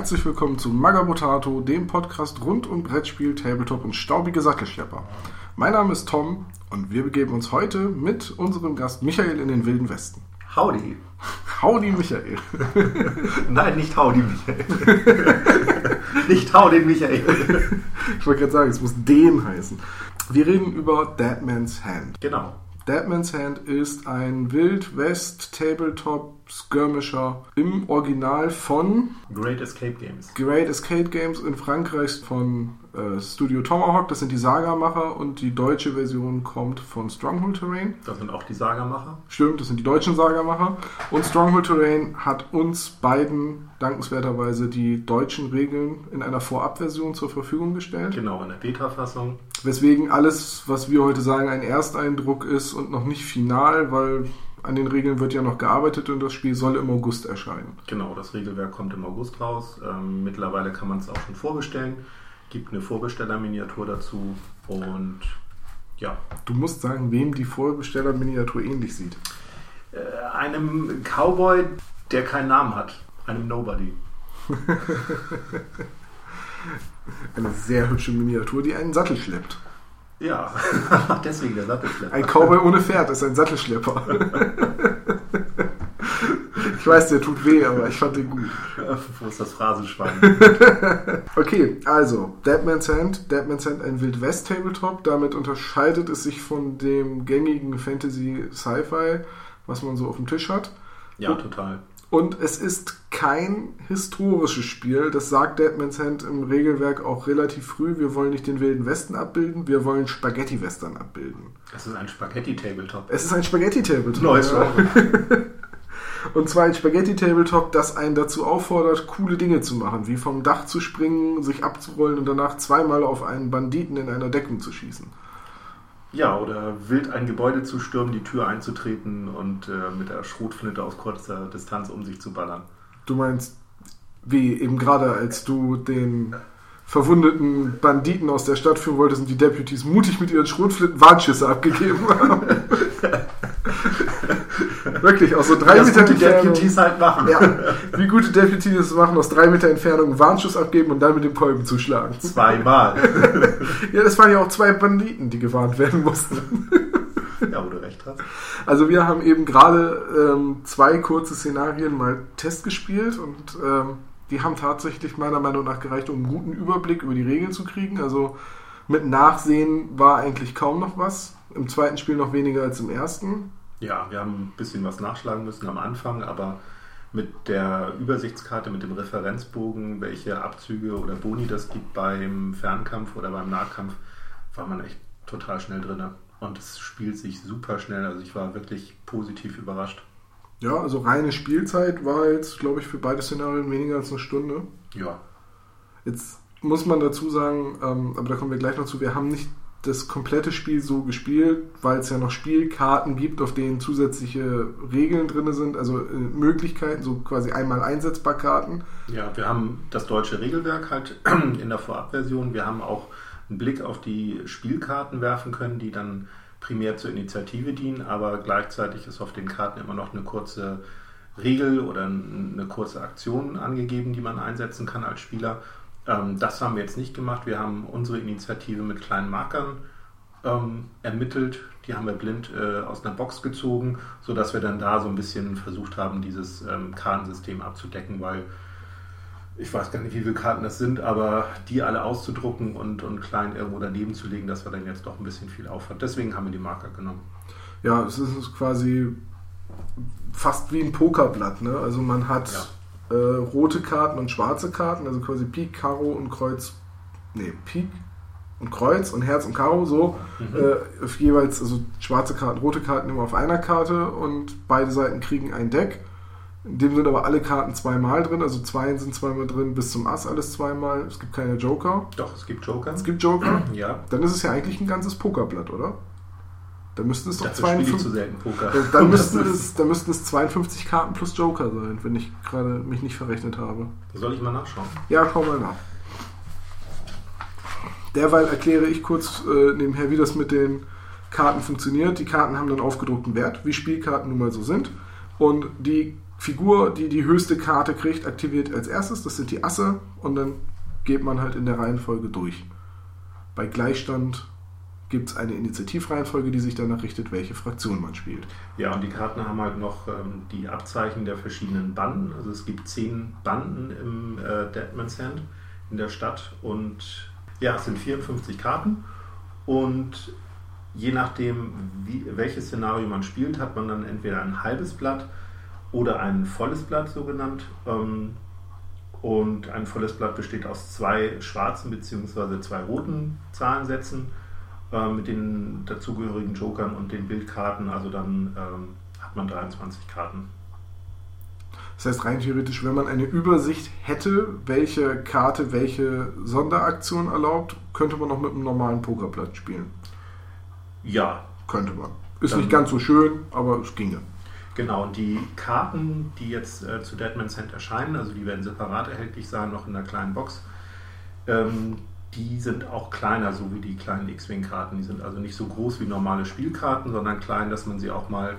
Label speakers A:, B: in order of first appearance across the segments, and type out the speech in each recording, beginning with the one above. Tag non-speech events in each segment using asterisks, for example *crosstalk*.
A: Herzlich willkommen zu Magabotato, dem Podcast rund um Brettspiel, Tabletop und staubige Sattelschlepper. Mein Name ist Tom und wir begeben uns heute mit unserem Gast Michael in den Wilden Westen.
B: Howdy.
A: Howdy Michael. *laughs*
B: Nein, nicht Howdy Michael. *laughs* nicht Howdy Michael.
A: Ich wollte gerade sagen, es muss den heißen. Wir reden über Deadman's Hand.
B: Genau.
A: Deadman's Hand ist ein Wild West Tabletop Skirmisher im Original von
B: Great Escape Games.
A: Great Escape Games in Frankreich von äh, Studio Tomahawk, das sind die Saga-Macher und die deutsche Version kommt von Stronghold Terrain.
B: Das sind auch die Saga-Macher.
A: Stimmt, das sind die deutschen Saga-Macher. Und Stronghold Terrain hat uns beiden dankenswerterweise die deutschen Regeln in einer Vorabversion zur Verfügung gestellt.
B: Genau, in der Beta-Fassung.
A: Weswegen alles, was wir heute sagen, ein Ersteindruck ist und noch nicht final, weil an den Regeln wird ja noch gearbeitet und das Spiel soll im August erscheinen.
B: Genau, das Regelwerk kommt im August raus. Ähm, mittlerweile kann man es auch schon vorbestellen. Gibt eine Vorbestellerminiatur dazu und ja.
A: Du musst sagen, wem die Vorbestellerminiatur ähnlich sieht.
B: Äh, einem Cowboy, der keinen Namen hat. Einem Nobody. *laughs*
A: Eine sehr hübsche Miniatur, die einen Sattel schleppt.
B: Ja, *laughs* deswegen der Sattelschlepper.
A: Ein Cowboy ohne Pferd ist ein Sattelschlepper. Ich weiß, der tut weh, aber ich fand den gut.
B: Wo ist das Phrasenschwein? *laughs*
A: okay, also Deadman's Hand. Deadman's Hand ein Wild West Tabletop. Damit unterscheidet es sich von dem gängigen Fantasy Sci-Fi, was man so auf dem Tisch hat.
B: Ja, total.
A: Und es ist kein historisches Spiel. Das sagt Deadman's Hand im Regelwerk auch relativ früh. Wir wollen nicht den Wilden Westen abbilden, wir wollen Spaghetti-Western abbilden.
B: Es ist ein Spaghetti-Tabletop.
A: Es ist ein Spaghetti-Tabletop.
B: Neues
A: ja. *laughs* Und zwar ein Spaghetti-Tabletop, das einen dazu auffordert, coole Dinge zu machen, wie vom Dach zu springen, sich abzurollen und danach zweimal auf einen Banditen in einer Deckung zu schießen.
B: Ja, oder wild ein Gebäude zu stürmen, die Tür einzutreten und äh, mit der Schrotflinte aus kurzer Distanz um sich zu ballern.
A: Du meinst, wie eben gerade, als du den verwundeten Banditen aus der Stadt führen wolltest und die Deputies mutig mit ihren Schrotflinten Warnschüsse abgegeben haben. *laughs* Wirklich, aus so drei
B: das
A: Meter
B: die
A: Entfernung.
B: Deputies halt machen.
A: Ja, wie gute Deputies es machen, aus drei Meter Entfernung einen Warnschuss abgeben und dann mit dem Kolben zuschlagen.
B: Zweimal. *laughs*
A: Ja, das waren ja auch zwei Banditen, die gewarnt werden mussten.
B: ja, wo du recht hast.
A: Also wir haben eben gerade ähm, zwei kurze Szenarien mal Test gespielt und ähm, die haben tatsächlich meiner Meinung nach gereicht, um einen guten Überblick über die Regeln zu kriegen. Also mit Nachsehen war eigentlich kaum noch was. Im zweiten Spiel noch weniger als im ersten.
B: Ja, wir haben ein bisschen was nachschlagen müssen am Anfang, aber mit der Übersichtskarte, mit dem Referenzbogen, welche Abzüge oder Boni das gibt beim Fernkampf oder beim Nahkampf, war man echt total schnell drin. Und es spielt sich super schnell. Also ich war wirklich positiv überrascht.
A: Ja, also reine Spielzeit war jetzt, glaube ich, für beide Szenarien weniger als eine Stunde.
B: Ja,
A: Jetzt muss man dazu sagen, ähm, aber da kommen wir gleich noch zu, wir haben nicht das komplette Spiel so gespielt, weil es ja noch Spielkarten gibt, auf denen zusätzliche Regeln drin sind, also äh, Möglichkeiten, so quasi einmal einsetzbar Karten.
B: Ja, wir haben das deutsche Regelwerk halt *clears throat* in der Vorabversion. Wir haben auch einen Blick auf die Spielkarten werfen können, die dann primär zur Initiative dienen, aber gleichzeitig ist auf den Karten immer noch eine kurze Regel oder eine kurze Aktion angegeben, die man einsetzen kann als Spieler. Ähm, das haben wir jetzt nicht gemacht. Wir haben unsere Initiative mit kleinen Markern ähm, ermittelt. Die haben wir blind äh, aus einer Box gezogen, sodass wir dann da so ein bisschen versucht haben, dieses ähm, Kartensystem abzudecken, weil ich weiß gar nicht, wie viele Karten das sind, aber die alle auszudrucken und, und klein irgendwo daneben zu legen, das war dann jetzt doch ein bisschen viel Aufwand. Deswegen haben wir die Marker genommen.
A: Ja, es ist quasi fast wie ein Pokerblatt. Ne? Also man hat äh, rote Karten und schwarze Karten, also quasi Pik, Karo und Kreuz. Nee, Pik und Kreuz und Herz und Karo so.
B: Mhm.
A: Äh, auf jeweils, also schwarze Karten, rote Karten immer auf einer Karte und beide Seiten kriegen ein Deck. In dem sind aber alle Karten zweimal drin, also zwei sind zweimal drin, bis zum Ass alles zweimal. Es gibt keine Joker.
B: Doch, es gibt Joker.
A: Es gibt Joker.
B: ja,
A: Dann ist es ja eigentlich ein ganzes Pokerblatt, oder? Da müssten es doch
B: dafür spiele ich
A: 52.
B: zu selten Poker.
A: Ja, Dann *laughs* müssten, es, dann müssten es 52 Karten plus Joker sein, wenn ich gerade mich nicht verrechnet habe.
B: Soll ich mal nachschauen?
A: Ja, schau mal nach. Derweil erkläre ich kurz äh, nebenher, wie das mit den Karten funktioniert. Die Karten haben dann aufgedruckten Wert, wie Spielkarten nun mal so sind. Und die Figur, die die höchste Karte kriegt, aktiviert als erstes. Das sind die Asse und dann geht man halt in der Reihenfolge durch. Bei Gleichstand gibt es eine Initiativreihenfolge, die sich danach richtet, welche Fraktion man spielt.
B: Ja, und die Karten haben halt noch ähm, die Abzeichen der verschiedenen Banden. Also es gibt zehn Banden im äh, Deadman's Hand in der Stadt und ja, es sind 54 Karten und je nachdem, wie, welches Szenario man spielt, hat man dann entweder ein halbes Blatt oder ein volles Blatt so genannt. Ähm, und ein volles Blatt besteht aus zwei schwarzen bzw. zwei roten Zahlensätzen äh, mit den dazugehörigen Jokern und den Bildkarten. Also dann ähm, hat man 23 Karten.
A: Das heißt, rein theoretisch, wenn man eine Übersicht hätte, welche Karte welche Sonderaktion erlaubt, könnte man auch mit einem normalen Pokerblatt spielen.
B: Ja.
A: Könnte man. Ist nicht ganz so schön, aber es ginge.
B: Genau, und die Karten, die jetzt äh, zu Deadman's Hand erscheinen, also die werden separat erhältlich sein, noch in einer kleinen Box, ähm, die sind auch kleiner, so wie die kleinen X-Wing-Karten. Die sind also nicht so groß wie normale Spielkarten, sondern klein, dass man sie auch mal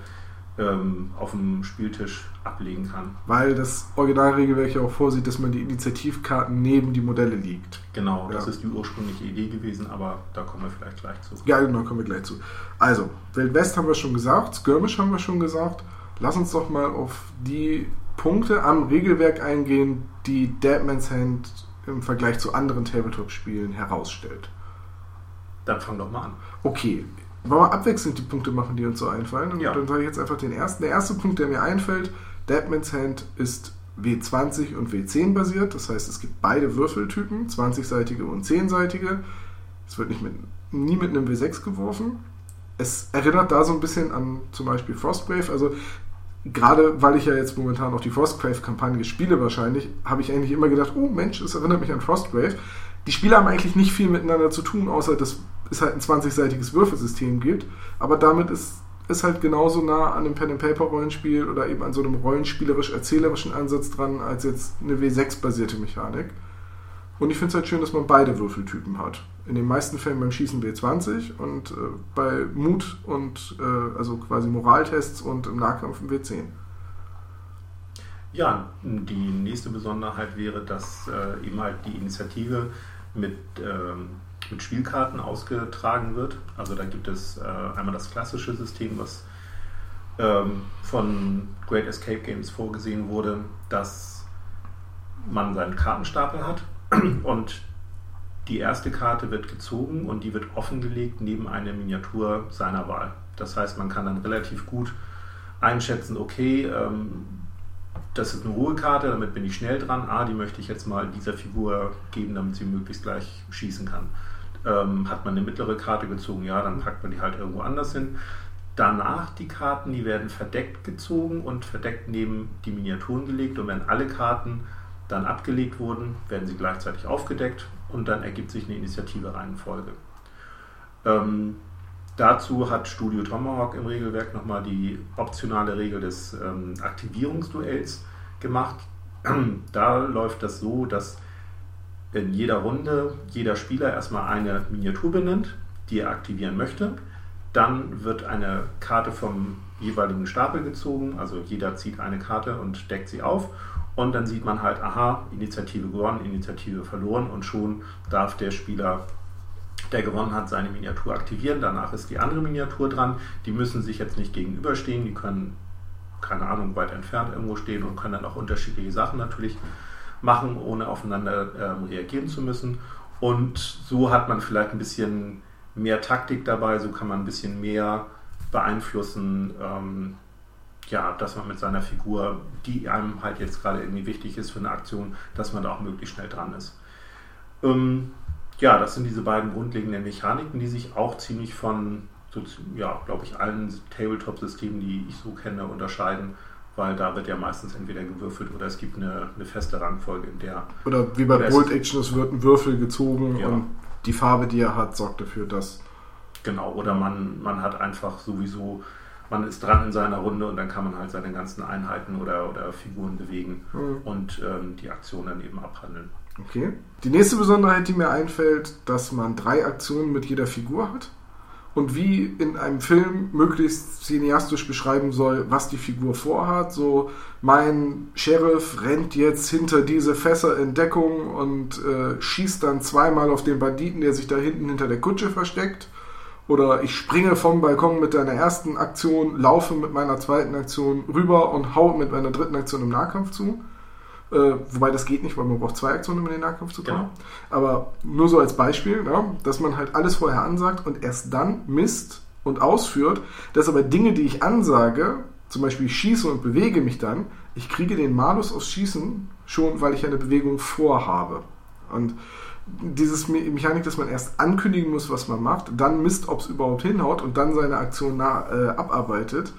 B: ähm, auf dem Spieltisch ablegen kann.
A: Weil das Originalregelwerk ja auch vorsieht, dass man die Initiativkarten neben die Modelle liegt.
B: Genau, das ist die ursprüngliche Idee gewesen, aber da kommen wir vielleicht gleich zu.
A: Ja, genau, kommen wir gleich zu. Also, Wildwest haben wir schon gesagt, Skirmish haben wir schon gesagt. Lass uns doch mal auf die Punkte am Regelwerk eingehen, die Deadman's Hand im Vergleich zu anderen Tabletop-Spielen herausstellt.
B: Dann fang doch mal an.
A: Okay, wollen wir abwechselnd die Punkte machen, die uns so einfallen? Und
B: Ja.
A: dann sage ich jetzt einfach den ersten. Der erste Punkt, der mir einfällt, Deadman's Hand ist W20 und W10 basiert. Das heißt, es gibt beide Würfeltypen, 20-seitige und 10-seitige. Es wird nicht mit, nie mit einem W6 geworfen. Es erinnert da so ein bisschen an zum Beispiel Frostgrave. Also gerade weil ich ja jetzt momentan auch die Frostgrave-Kampagne spiele wahrscheinlich, habe ich eigentlich immer gedacht, oh Mensch, es erinnert mich an Frostgrave. Die Spiele haben eigentlich nicht viel miteinander zu tun, außer dass es halt ein 20-seitiges Würfelsystem gibt. Aber damit ist es halt genauso nah an einem Pen-and-Paper-Rollenspiel oder eben an so einem rollenspielerisch-erzählerischen Ansatz dran, als jetzt eine W6-basierte Mechanik. Und ich finde es halt schön, dass man beide Würfeltypen hat. In den meisten Fällen beim Schießen W20 und äh, bei Mut und äh, also quasi Moraltests und im Nahkampf ein W10.
B: Ja, die nächste Besonderheit wäre, dass äh, eben halt die Initiative mit, ähm, mit Spielkarten ausgetragen wird. Also da gibt es äh, einmal das klassische System, was ähm, von Great Escape Games vorgesehen wurde, dass man seinen Kartenstapel hat *clears throat* und die erste Karte wird gezogen und die wird offengelegt neben eine Miniatur seiner Wahl. Das heißt, man kann dann relativ gut einschätzen, okay, ähm, das ist eine Ruhekarte, damit bin ich schnell dran. Ah, die möchte ich jetzt mal dieser Figur geben, damit sie möglichst gleich schießen kann. Ähm, hat man eine mittlere Karte gezogen, ja, dann packt man die halt irgendwo anders hin. Danach die Karten, die werden verdeckt gezogen und verdeckt neben die Miniaturen gelegt. Und wenn alle Karten dann abgelegt wurden, werden sie gleichzeitig aufgedeckt und dann ergibt sich eine Initiative-Reihenfolge. Ähm, dazu hat Studio Tomahawk im Regelwerk nochmal die optionale Regel des ähm, Aktivierungsduells gemacht. *clears throat* da läuft das so, dass in jeder Runde jeder Spieler erstmal eine Miniatur benennt, die er aktivieren möchte. Dann wird eine Karte vom jeweiligen Stapel gezogen, also jeder zieht eine Karte und deckt sie auf. Und dann sieht man halt, aha, Initiative gewonnen, Initiative verloren und schon darf der Spieler, der gewonnen hat, seine Miniatur aktivieren. Danach ist die andere Miniatur dran. Die müssen sich jetzt nicht gegenüberstehen, die können, keine Ahnung, weit entfernt irgendwo stehen und können dann auch unterschiedliche Sachen natürlich machen, ohne aufeinander ähm, reagieren zu müssen. Und so hat man vielleicht ein bisschen mehr Taktik dabei, so kann man ein bisschen mehr beeinflussen, ähm, ja, dass man mit seiner Figur, die einem halt jetzt gerade irgendwie wichtig ist für eine Aktion, dass man da auch möglichst schnell dran ist. Ähm, ja, das sind diese beiden grundlegenden Mechaniken, die sich auch ziemlich von, so, ja, glaube ich, allen Tabletop-Systemen, die ich so kenne, unterscheiden, weil da wird ja meistens entweder gewürfelt oder es gibt eine, eine feste Rangfolge, in der
A: Oder wie bei Bolt Action, es wird ein Würfel gezogen
B: Ja.
A: und die Farbe, die er hat, sorgt dafür, dass.
B: Genau, oder man, man hat einfach sowieso, man ist dran in seiner Runde und dann kann man halt seine ganzen Einheiten oder, oder Figuren bewegen
A: Mhm.
B: und ähm, die Aktion dann eben abhandeln.
A: Okay. Die nächste Besonderheit, die mir einfällt, dass man drei Aktionen mit jeder Figur hat. und wie in einem Film möglichst cineastisch beschreiben soll, was die Figur vorhat. So, mein Sheriff rennt jetzt hinter diese Fässer in Deckung und äh, schießt dann zweimal auf den Banditen, der sich da hinten hinter der Kutsche versteckt. Oder ich springe vom Balkon mit deiner ersten Aktion, laufe mit meiner zweiten Aktion rüber und hau mit meiner dritten Aktion im Nahkampf zu. Äh, wobei das geht nicht, weil man braucht zwei Aktionen, um in den Nahkampf zu kommen. Genau. Aber nur so als Beispiel, ja, dass man halt alles vorher ansagt und erst dann misst und ausführt, dass aber Dinge, die ich ansage, zum Beispiel ich schieße und bewege mich dann, ich kriege den Malus aus Schießen schon, weil ich eine Bewegung vorhabe. Und dieses Mechanik, dass man erst ankündigen muss, was man macht, dann misst, ob es überhaupt hinhaut und dann seine Aktion nah, äh, abarbeitet,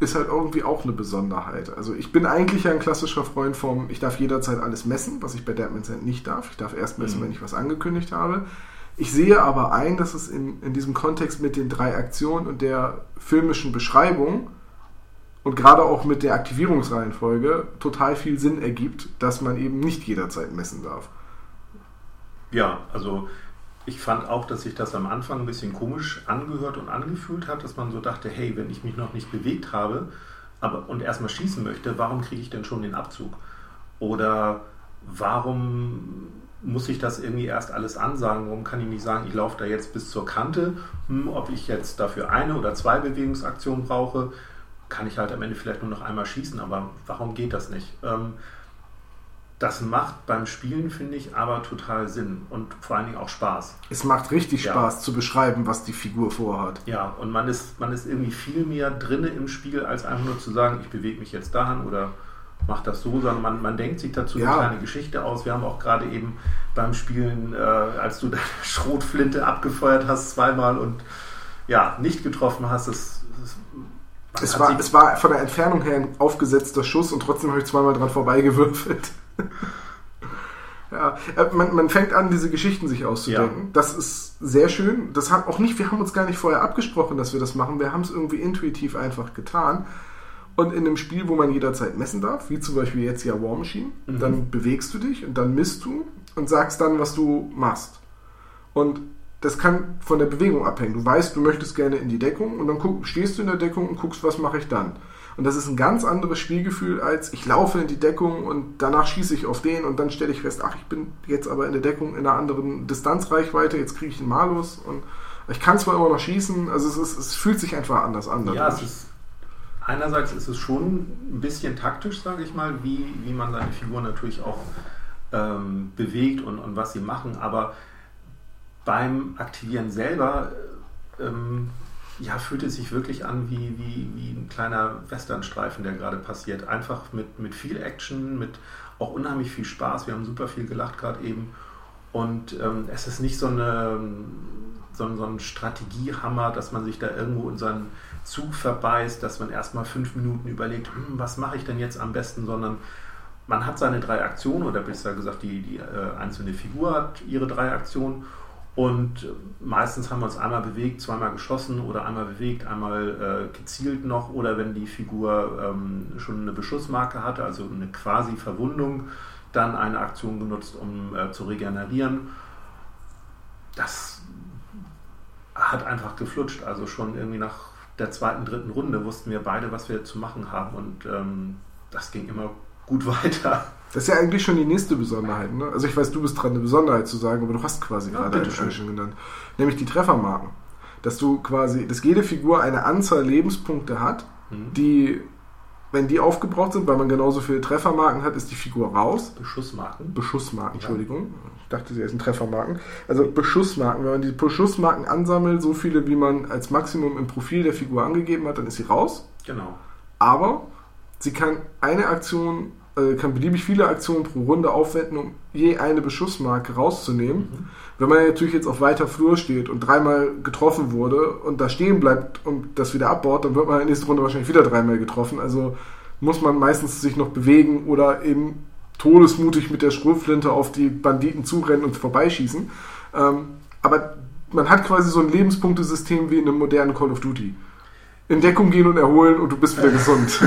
A: ist halt irgendwie auch eine Besonderheit. Also ich bin eigentlich ein klassischer Freund vom, ich darf jederzeit alles messen, was ich bei Deadman's End nicht darf. Ich darf erst messen, mhm. wenn ich was angekündigt habe. Ich sehe aber ein, dass es in, in diesem Kontext mit den drei Aktionen und der filmischen Beschreibung und gerade auch mit der Aktivierungsreihenfolge total viel Sinn ergibt, dass man eben nicht jederzeit messen darf.
B: Ja, also ich fand auch, dass sich das am Anfang ein bisschen komisch angehört und angefühlt hat, dass man so dachte, hey, wenn ich mich noch nicht bewegt habe aber, und erstmal schießen möchte, warum kriege ich denn schon den Abzug? Oder warum muss ich das irgendwie erst alles ansagen? Warum kann ich nicht sagen, ich laufe da jetzt bis zur Kante? Hm, ob ich jetzt dafür eine oder zwei Bewegungsaktionen brauche, kann ich halt am Ende vielleicht nur noch einmal schießen, aber warum geht das nicht? Ähm, das macht beim Spielen, finde ich, aber total Sinn und vor allen Dingen auch Spaß.
A: Es macht richtig ja. Spaß zu beschreiben, was die Figur vorhat.
B: Ja, und man ist, man ist irgendwie viel mehr drinne im Spiel, als einfach nur zu sagen, ich bewege mich jetzt dahin oder mach das so, sondern man, man denkt sich dazu ja. eine kleine Geschichte aus. Wir haben auch gerade eben beim Spielen, äh, als du *laughs* deine Schrotflinte abgefeuert hast zweimal und ja, nicht getroffen hast, das,
A: das es war, es war von der Entfernung her ein aufgesetzter Schuss und trotzdem habe ich zweimal dran vorbeigewürfelt. *laughs* ja, äh, man, man, fängt an, diese Geschichten sich auszudenken. Ja. Das ist sehr schön. Das hat auch nicht, wir haben uns gar nicht vorher abgesprochen, dass wir das machen. Wir haben es irgendwie intuitiv einfach getan. Und in einem Spiel, wo man jederzeit messen darf, wie zum Beispiel jetzt ja War Machine, mhm. dann bewegst du dich und dann misst du und sagst dann, was du machst. Und das kann von der Bewegung abhängen. Du weißt, du möchtest gerne in die Deckung und dann guck, stehst du in der Deckung und guckst, was mache ich dann. Und das ist ein ganz anderes Spielgefühl, als ich laufe in die Deckung und danach schieße ich auf den und dann stelle ich fest, ach, ich bin jetzt aber in der Deckung in einer anderen Distanzreichweite, jetzt kriege ich einen Malus und ich kann zwar immer noch schießen, also es, ist, es fühlt sich einfach anders an.
B: Ja, es ist, einerseits ist es schon ein bisschen taktisch, sage ich mal, wie, wie man seine Figur natürlich auch ähm, bewegt und, und was sie machen, aber beim Aktivieren selber ähm, ja, fühlt es sich wirklich an wie, wie, wie ein kleiner Westernstreifen, der gerade passiert. Einfach mit, mit viel Action, mit auch unheimlich viel Spaß. Wir haben super viel gelacht gerade eben. Und ähm, es ist nicht so, eine, so, ein, so ein Strategiehammer, dass man sich da irgendwo in seinen Zug verbeißt, dass man erstmal fünf Minuten überlegt, hm, was mache ich denn jetzt am besten, sondern man hat seine drei Aktionen oder besser gesagt, die, die äh, einzelne Figur hat ihre drei Aktionen und meistens haben wir uns einmal bewegt, zweimal geschossen oder einmal bewegt, einmal äh, gezielt noch. Oder wenn die Figur ähm, schon eine Beschussmarke hatte, also eine quasi Verwundung, dann eine Aktion genutzt, um äh, zu regenerieren. Das hat einfach geflutscht. Also schon irgendwie nach der zweiten, dritten Runde wussten wir beide, was wir zu machen haben. Und ähm, das ging immer gut *laughs* weiter.
A: Das ist ja eigentlich schon die nächste Besonderheit. Ne? Also ich weiß, du bist dran, eine Besonderheit zu sagen, aber du hast quasi ja, gerade eine schon genannt. Nämlich die Treffermarken. Dass du quasi, dass jede Figur eine Anzahl Lebenspunkte hat, mhm. die, wenn die aufgebraucht sind, weil man genauso viele Treffermarken hat, ist die Figur raus.
B: Beschussmarken.
A: Beschussmarken, ja. Entschuldigung. Ich dachte, sie heißen Treffermarken. Also Beschussmarken. Wenn man die Beschussmarken ansammelt, so viele, wie man als Maximum im Profil der Figur angegeben hat, dann ist sie raus.
B: Genau.
A: Aber sie kann eine Aktion äh, kann beliebig viele Aktionen pro Runde aufwenden, um je eine Beschussmarke rauszunehmen. Mhm. Wenn man natürlich jetzt auf weiter Flur steht und dreimal getroffen wurde und da stehen bleibt und das wieder abbaut, dann wird man in der nächsten Runde wahrscheinlich wieder dreimal getroffen. Also muss man meistens sich noch bewegen oder eben todesmutig mit der Schrotflinte auf die Banditen zurennen und vorbeischießen. Ähm, aber man hat quasi so ein Lebenspunktesystem wie in einem modernen Call of Duty in Deckung gehen und erholen und du bist wieder gesund. *laughs*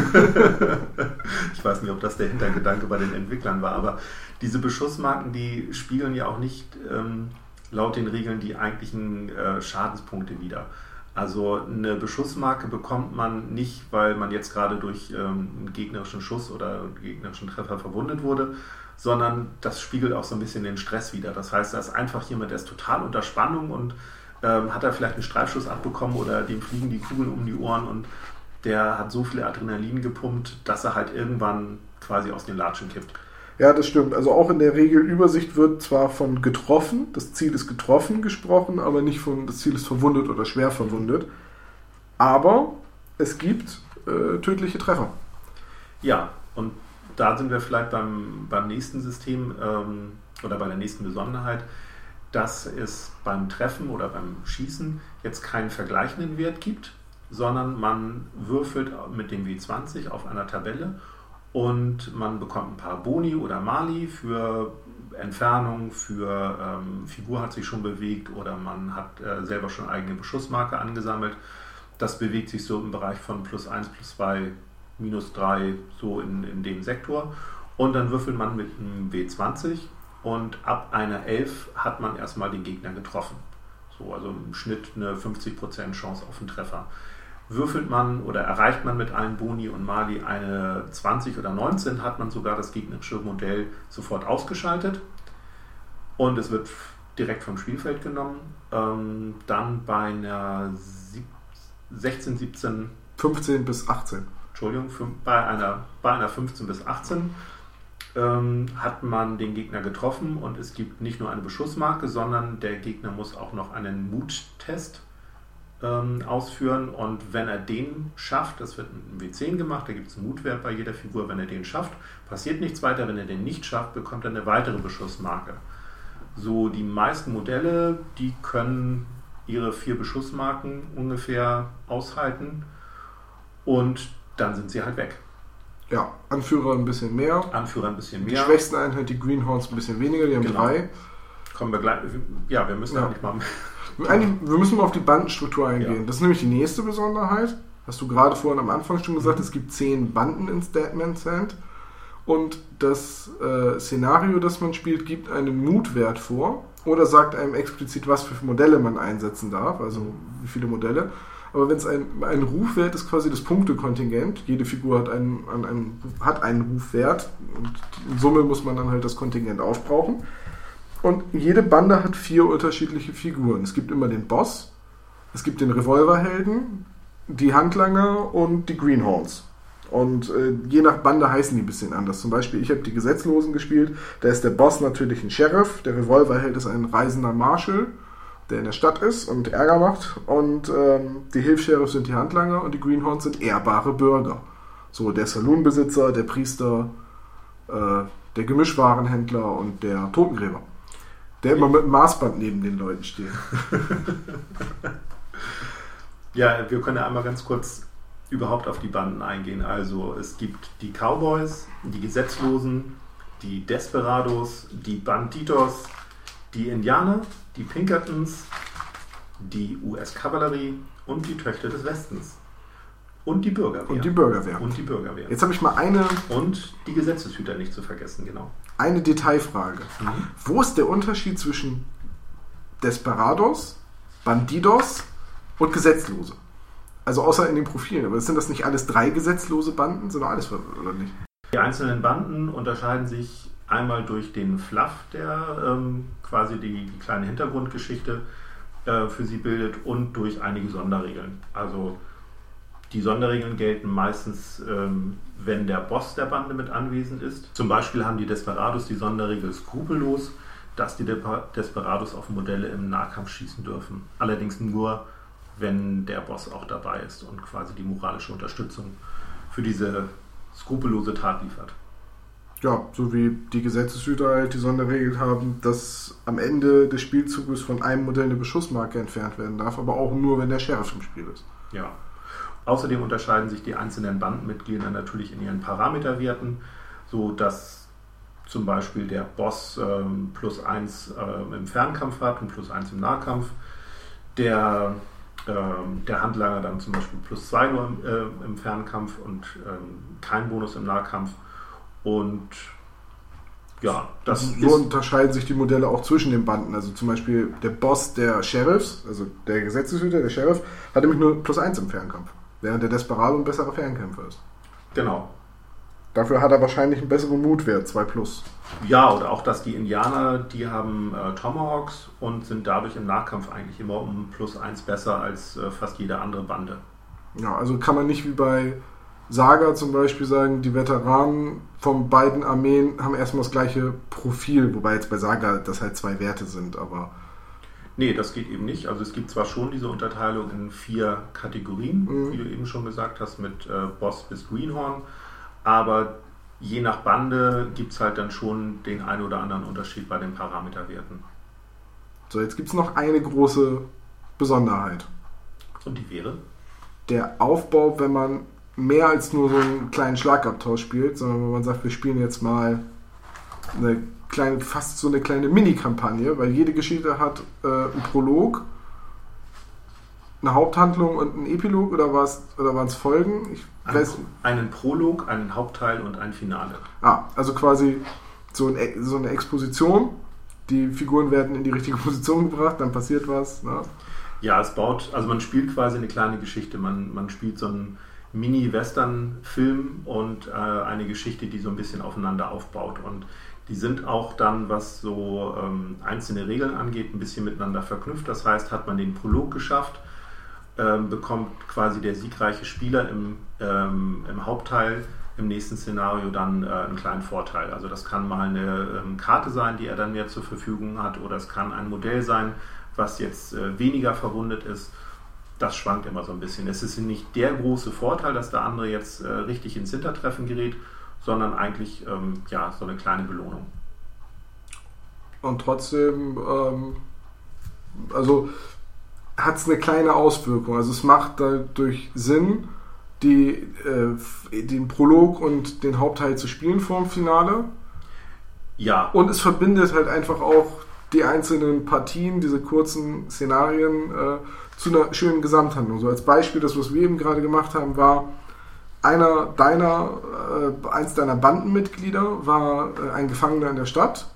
B: ich weiß nicht, ob das der Hintergedanke bei den Entwicklern war, aber diese Beschussmarken, die spiegeln ja auch nicht ähm, laut den Regeln die eigentlichen äh, Schadenspunkte wieder. Also eine Beschussmarke bekommt man nicht, weil man jetzt gerade durch ähm, einen gegnerischen Schuss oder einen gegnerischen Treffer verwundet wurde, sondern das spiegelt auch so ein bisschen den Stress wieder. Das heißt, da ist einfach jemand, der ist total unter Spannung und ähm, hat er vielleicht einen Streifschuss abbekommen oder dem fliegen die Kugeln um die Ohren und der hat so viel Adrenalin gepumpt, dass er halt irgendwann quasi aus den Latschen kippt.
A: Ja, das stimmt. Also auch in der Regelübersicht wird zwar von getroffen, das Ziel ist getroffen gesprochen, aber nicht von das Ziel ist verwundet oder schwer verwundet. Aber es gibt äh, tödliche Treffer.
B: Ja, und da sind wir vielleicht beim, beim nächsten System ähm, oder bei der nächsten Besonderheit, dass es beim Treffen oder beim Schießen jetzt keinen vergleichenden Wert gibt, sondern man würfelt mit dem W20 auf einer Tabelle und man bekommt ein paar Boni oder Mali für Entfernung, für ähm, Figur hat sich schon bewegt oder man hat äh, selber schon eigene Beschussmarke angesammelt. Das bewegt sich so im Bereich von plus 1, plus 2, minus 3, so in, in dem Sektor. Und dann würfelt man mit einem W20 und ab einer 11 hat man erstmal den Gegner getroffen. So, also im Schnitt eine 50% Chance auf einen Treffer würfelt man oder erreicht man mit allen Boni und Mali eine 20 oder 19, hat man sogar das gegnerische Modell sofort ausgeschaltet und es wird direkt vom Spielfeld genommen. Ähm, dann bei einer 16, 17,
A: 15 bis 18.
B: Entschuldigung, bei einer, bei einer 15 bis 18 ähm, hat man den Gegner getroffen und es gibt nicht nur eine Beschussmarke, sondern der Gegner muss auch noch einen Muttest ähm, ausführen und wenn er den schafft, das wird mit einem W10 gemacht, da gibt es einen Mutwert bei jeder Figur, wenn er den schafft, passiert nichts weiter, wenn er den nicht schafft, bekommt er eine weitere Beschussmarke. So die meisten Modelle, die können ihre vier Beschussmarken ungefähr aushalten und dann sind sie halt weg.
A: Ja, Anführer ein bisschen mehr.
B: Anführer ein bisschen mehr.
A: Die schwächsten Einheit, die Greenhorns, ein bisschen weniger, die haben genau. drei.
B: Kommen wir gleich. Ja, wir müssen ja. eigentlich mal
A: eigentlich, wir müssen mal auf die Bandenstruktur eingehen. Ja. Das ist nämlich die nächste Besonderheit. Hast du gerade vorhin am Anfang schon gesagt, mhm. es gibt zehn Banden in Statman's Hand. Und das äh, Szenario, das man spielt, gibt einen Mutwert vor oder sagt einem explizit, was für Modelle man einsetzen darf, also wie viele Modelle. Aber wenn es ein, ein Rufwert ist, quasi das Punktekontingent. Jede Figur hat einen, einen, hat einen Rufwert und in Summe muss man dann halt das Kontingent aufbrauchen. Und jede Bande hat vier unterschiedliche Figuren. Es gibt immer den Boss, es gibt den Revolverhelden, die Handlanger und die Greenhorns. Und äh, je nach Bande heißen die ein bisschen anders. Zum Beispiel, ich habe die Gesetzlosen gespielt. Da ist der Boss natürlich ein Sheriff, der Revolverheld ist ein reisender Marshal, der in der Stadt ist und Ärger macht. Und ähm, die Hilfsheriffs sind die Handlanger und die Greenhorns sind ehrbare Bürger. So der Saloonbesitzer, der Priester, äh, der Gemischwarenhändler und der Totengräber. Der immer mit dem Maßband neben den Leuten steht. *laughs*
B: ja, wir können ja einmal ganz kurz überhaupt auf die Banden eingehen. Also es gibt die Cowboys, die Gesetzlosen, die Desperados, die Banditos, die Indianer, die Pinkertons, die US-Kavallerie und die Töchter des Westens. Und die Bürgerwehr.
A: Und die Bürgerwehr.
B: Und die Bürgerwehr.
A: Jetzt habe ich mal eine.
B: Und die Gesetzeshüter nicht zu vergessen, genau.
A: Eine Detailfrage. Mhm. Wo ist der Unterschied zwischen Desperados, Bandidos und Gesetzlose? Also außer in den Profilen. Aber sind das nicht alles drei gesetzlose Banden? Sind doch alles oder nicht?
B: Die einzelnen Banden unterscheiden sich einmal durch den Fluff, der ähm, quasi die, die, kleine Hintergrundgeschichte äh, für sie bildet, und durch einige Sonderregeln. Also die Sonderregeln gelten meistens, ähm, wenn der Boss der Bande mit anwesend ist. Zum Beispiel haben die Desperados die Sonderregel skrupellos, dass die Desperados auf Modelle im Nahkampf schießen dürfen. Allerdings nur, wenn der Boss auch dabei ist und quasi die moralische Unterstützung für diese skrupellose Tat liefert.
A: Ja, so wie die Gesetzeshüter halt die Sonderregel haben, dass am Ende des Spielzuges von einem Modell eine Beschussmarke entfernt werden darf, aber auch nur, wenn der Sheriff im Spiel ist.
B: Ja, Außerdem unterscheiden sich die einzelnen Bandenmitglieder natürlich in ihren Parameterwerten, so dass zum Beispiel der Boss ähm, plus 1 äh, im Fernkampf hat und plus 1 im Nahkampf. Der, ähm, der Handlanger dann zum Beispiel plus 2 nur im, äh, im Fernkampf und ähm, kein Bonus im Nahkampf. Und Ja, das
A: so unterscheiden sich die Modelle auch zwischen den Banden. Also zum Beispiel der Boss der Sheriffs, also der Gesetzeshüter, der Sheriff, hat nämlich nur plus eins im Fernkampf, während der Desperado ein besserer Fernkämpfer ist.
B: Genau.
A: Dafür hat er wahrscheinlich einen besseren Mutwert, 2 plus.
B: Ja, oder auch, dass die Indianer, die haben äh, Tomahawks und sind dadurch im Nahkampf eigentlich immer um plus 1 besser als äh, fast jede andere Bande.
A: Ja, also kann man nicht wie bei Saga zum Beispiel sagen, die Veteranen von beiden Armeen haben erstmal das gleiche Profil, wobei jetzt bei Saga das halt zwei Werte sind, aber.
B: Nee, das geht eben nicht. Also es gibt zwar schon diese Unterteilung in vier Kategorien, mhm. wie du eben schon gesagt hast, mit äh, Boss bis Greenhorn, aber je nach Bande gibt es halt dann schon den einen oder anderen Unterschied bei den Parameterwerten.
A: So, jetzt gibt es noch eine große Besonderheit.
B: Und die wäre?
A: Der Aufbau, wenn man mehr als nur so einen kleinen Schlagabtausch spielt, sondern wenn man sagt, wir spielen jetzt mal eine kleine, fast so eine kleine Mini-Kampagne, weil jede Geschichte hat äh, einen Prolog, eine Haupthandlung und einen Epilog oder was oder waren es Folgen? Ich
B: Ein, weiß, einen Prolog, einen Hauptteil und ein Finale.
A: Ah, also quasi so, ein, so eine Exposition. Die Figuren werden in die richtige *laughs* Position gebracht, dann passiert was. Ne?
B: Ja, es baut, also man spielt quasi eine kleine Geschichte. Man, man spielt so einen Mini-Western-Film und äh, eine Geschichte, die so ein bisschen aufeinander aufbaut. Und die sind auch dann, was so ähm, einzelne Regeln angeht, ein bisschen miteinander verknüpft. Das heißt, hat man den Prolog geschafft, ähm, bekommt quasi der siegreiche Spieler im, ähm, im Hauptteil im nächsten Szenario dann äh, einen kleinen Vorteil. Also das kann mal eine ähm, Karte sein, die er dann mehr zur Verfügung hat, oder es kann ein Modell sein, was jetzt äh, weniger verwundet ist das schwankt immer so ein bisschen. Es ist nicht der große Vorteil, dass der andere jetzt äh, richtig ins Hintertreffen gerät, sondern eigentlich ähm, ja, so eine kleine Belohnung.
A: Und trotzdem, ähm, also hat es eine kleine Auswirkung. Also es macht dadurch Sinn, die, äh, den Prolog und den Hauptteil zu spielen vor dem Finale.
B: Ja.
A: Und es verbindet halt einfach auch die einzelnen Partien, diese kurzen Szenarien äh, zu einer schönen Gesamthandlung. So als Beispiel, das, was wir eben gerade gemacht haben, war einer deiner, äh, eins deiner Bandenmitglieder war äh, ein Gefangener in der Stadt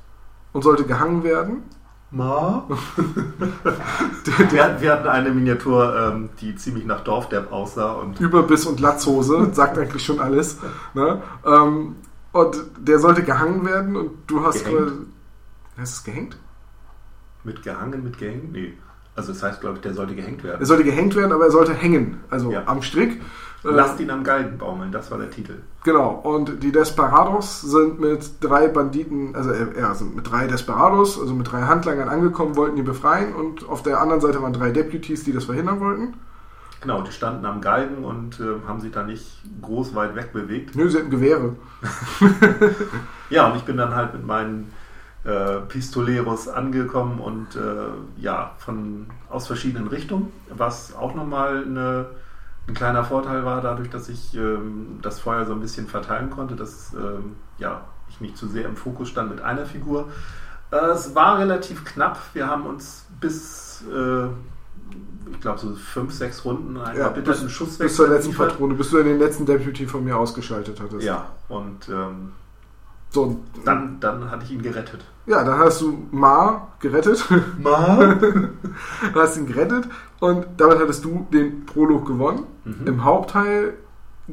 A: und sollte gehangen werden.
B: Ma? *laughs* wir, wir, hatten eine Miniatur, ähm, die ziemlich nach Dorfdepp aussah. Und
A: Überbiss und Latzhose, *laughs* sagt eigentlich schon alles. Ne? Ähm, und der sollte gehangen werden und du hast... Gehängt. Heißt es gehängt?
B: Mit gehangen, mit gehängt? Nee. Also das heißt, glaube ich, der sollte gehängt werden.
A: Er sollte gehängt werden, aber er sollte hängen, also ja. am Strick.
B: Äh, Lasst ihn am Galgen baumeln, das war der Titel.
A: Genau, und die Desperados sind mit drei Banditen, also äh, ja, sind mit drei Desperados, also mit drei Handlangern angekommen, wollten ihn befreien und auf der anderen Seite waren drei Deputies, die das verhindern wollten.
B: Genau, die standen am Galgen und äh, haben sich da nicht groß weit weg bewegt.
A: Nö, sie hatten Gewehre. *laughs*
B: ja, und ich bin dann halt mit meinen äh, Pistoleros angekommen und äh, ja, von, aus verschiedenen Richtungen, was auch nochmal eine, ein kleiner Vorteil war, dadurch, dass ich ähm, das Feuer so ein bisschen verteilen konnte, dass ähm, ja, ich nicht zu sehr im Fokus stand mit einer Figur. Äh, es war relativ knapp. Wir haben uns bis äh, ich glaube, so fünf, sechs Runden einen
A: ja, bis, Schusswechsel. Bis zur letzten Patrone, bis du den letzten Deputy von mir ausgeschaltet hattest.
B: Ja, und ähm, so, dann, dann hatte ich ihn gerettet.
A: Ja, dann hast du Ma gerettet.
B: Ma? *laughs*
A: hast ihn gerettet und damit hattest du den Prolog gewonnen. Mhm. Im Hauptteil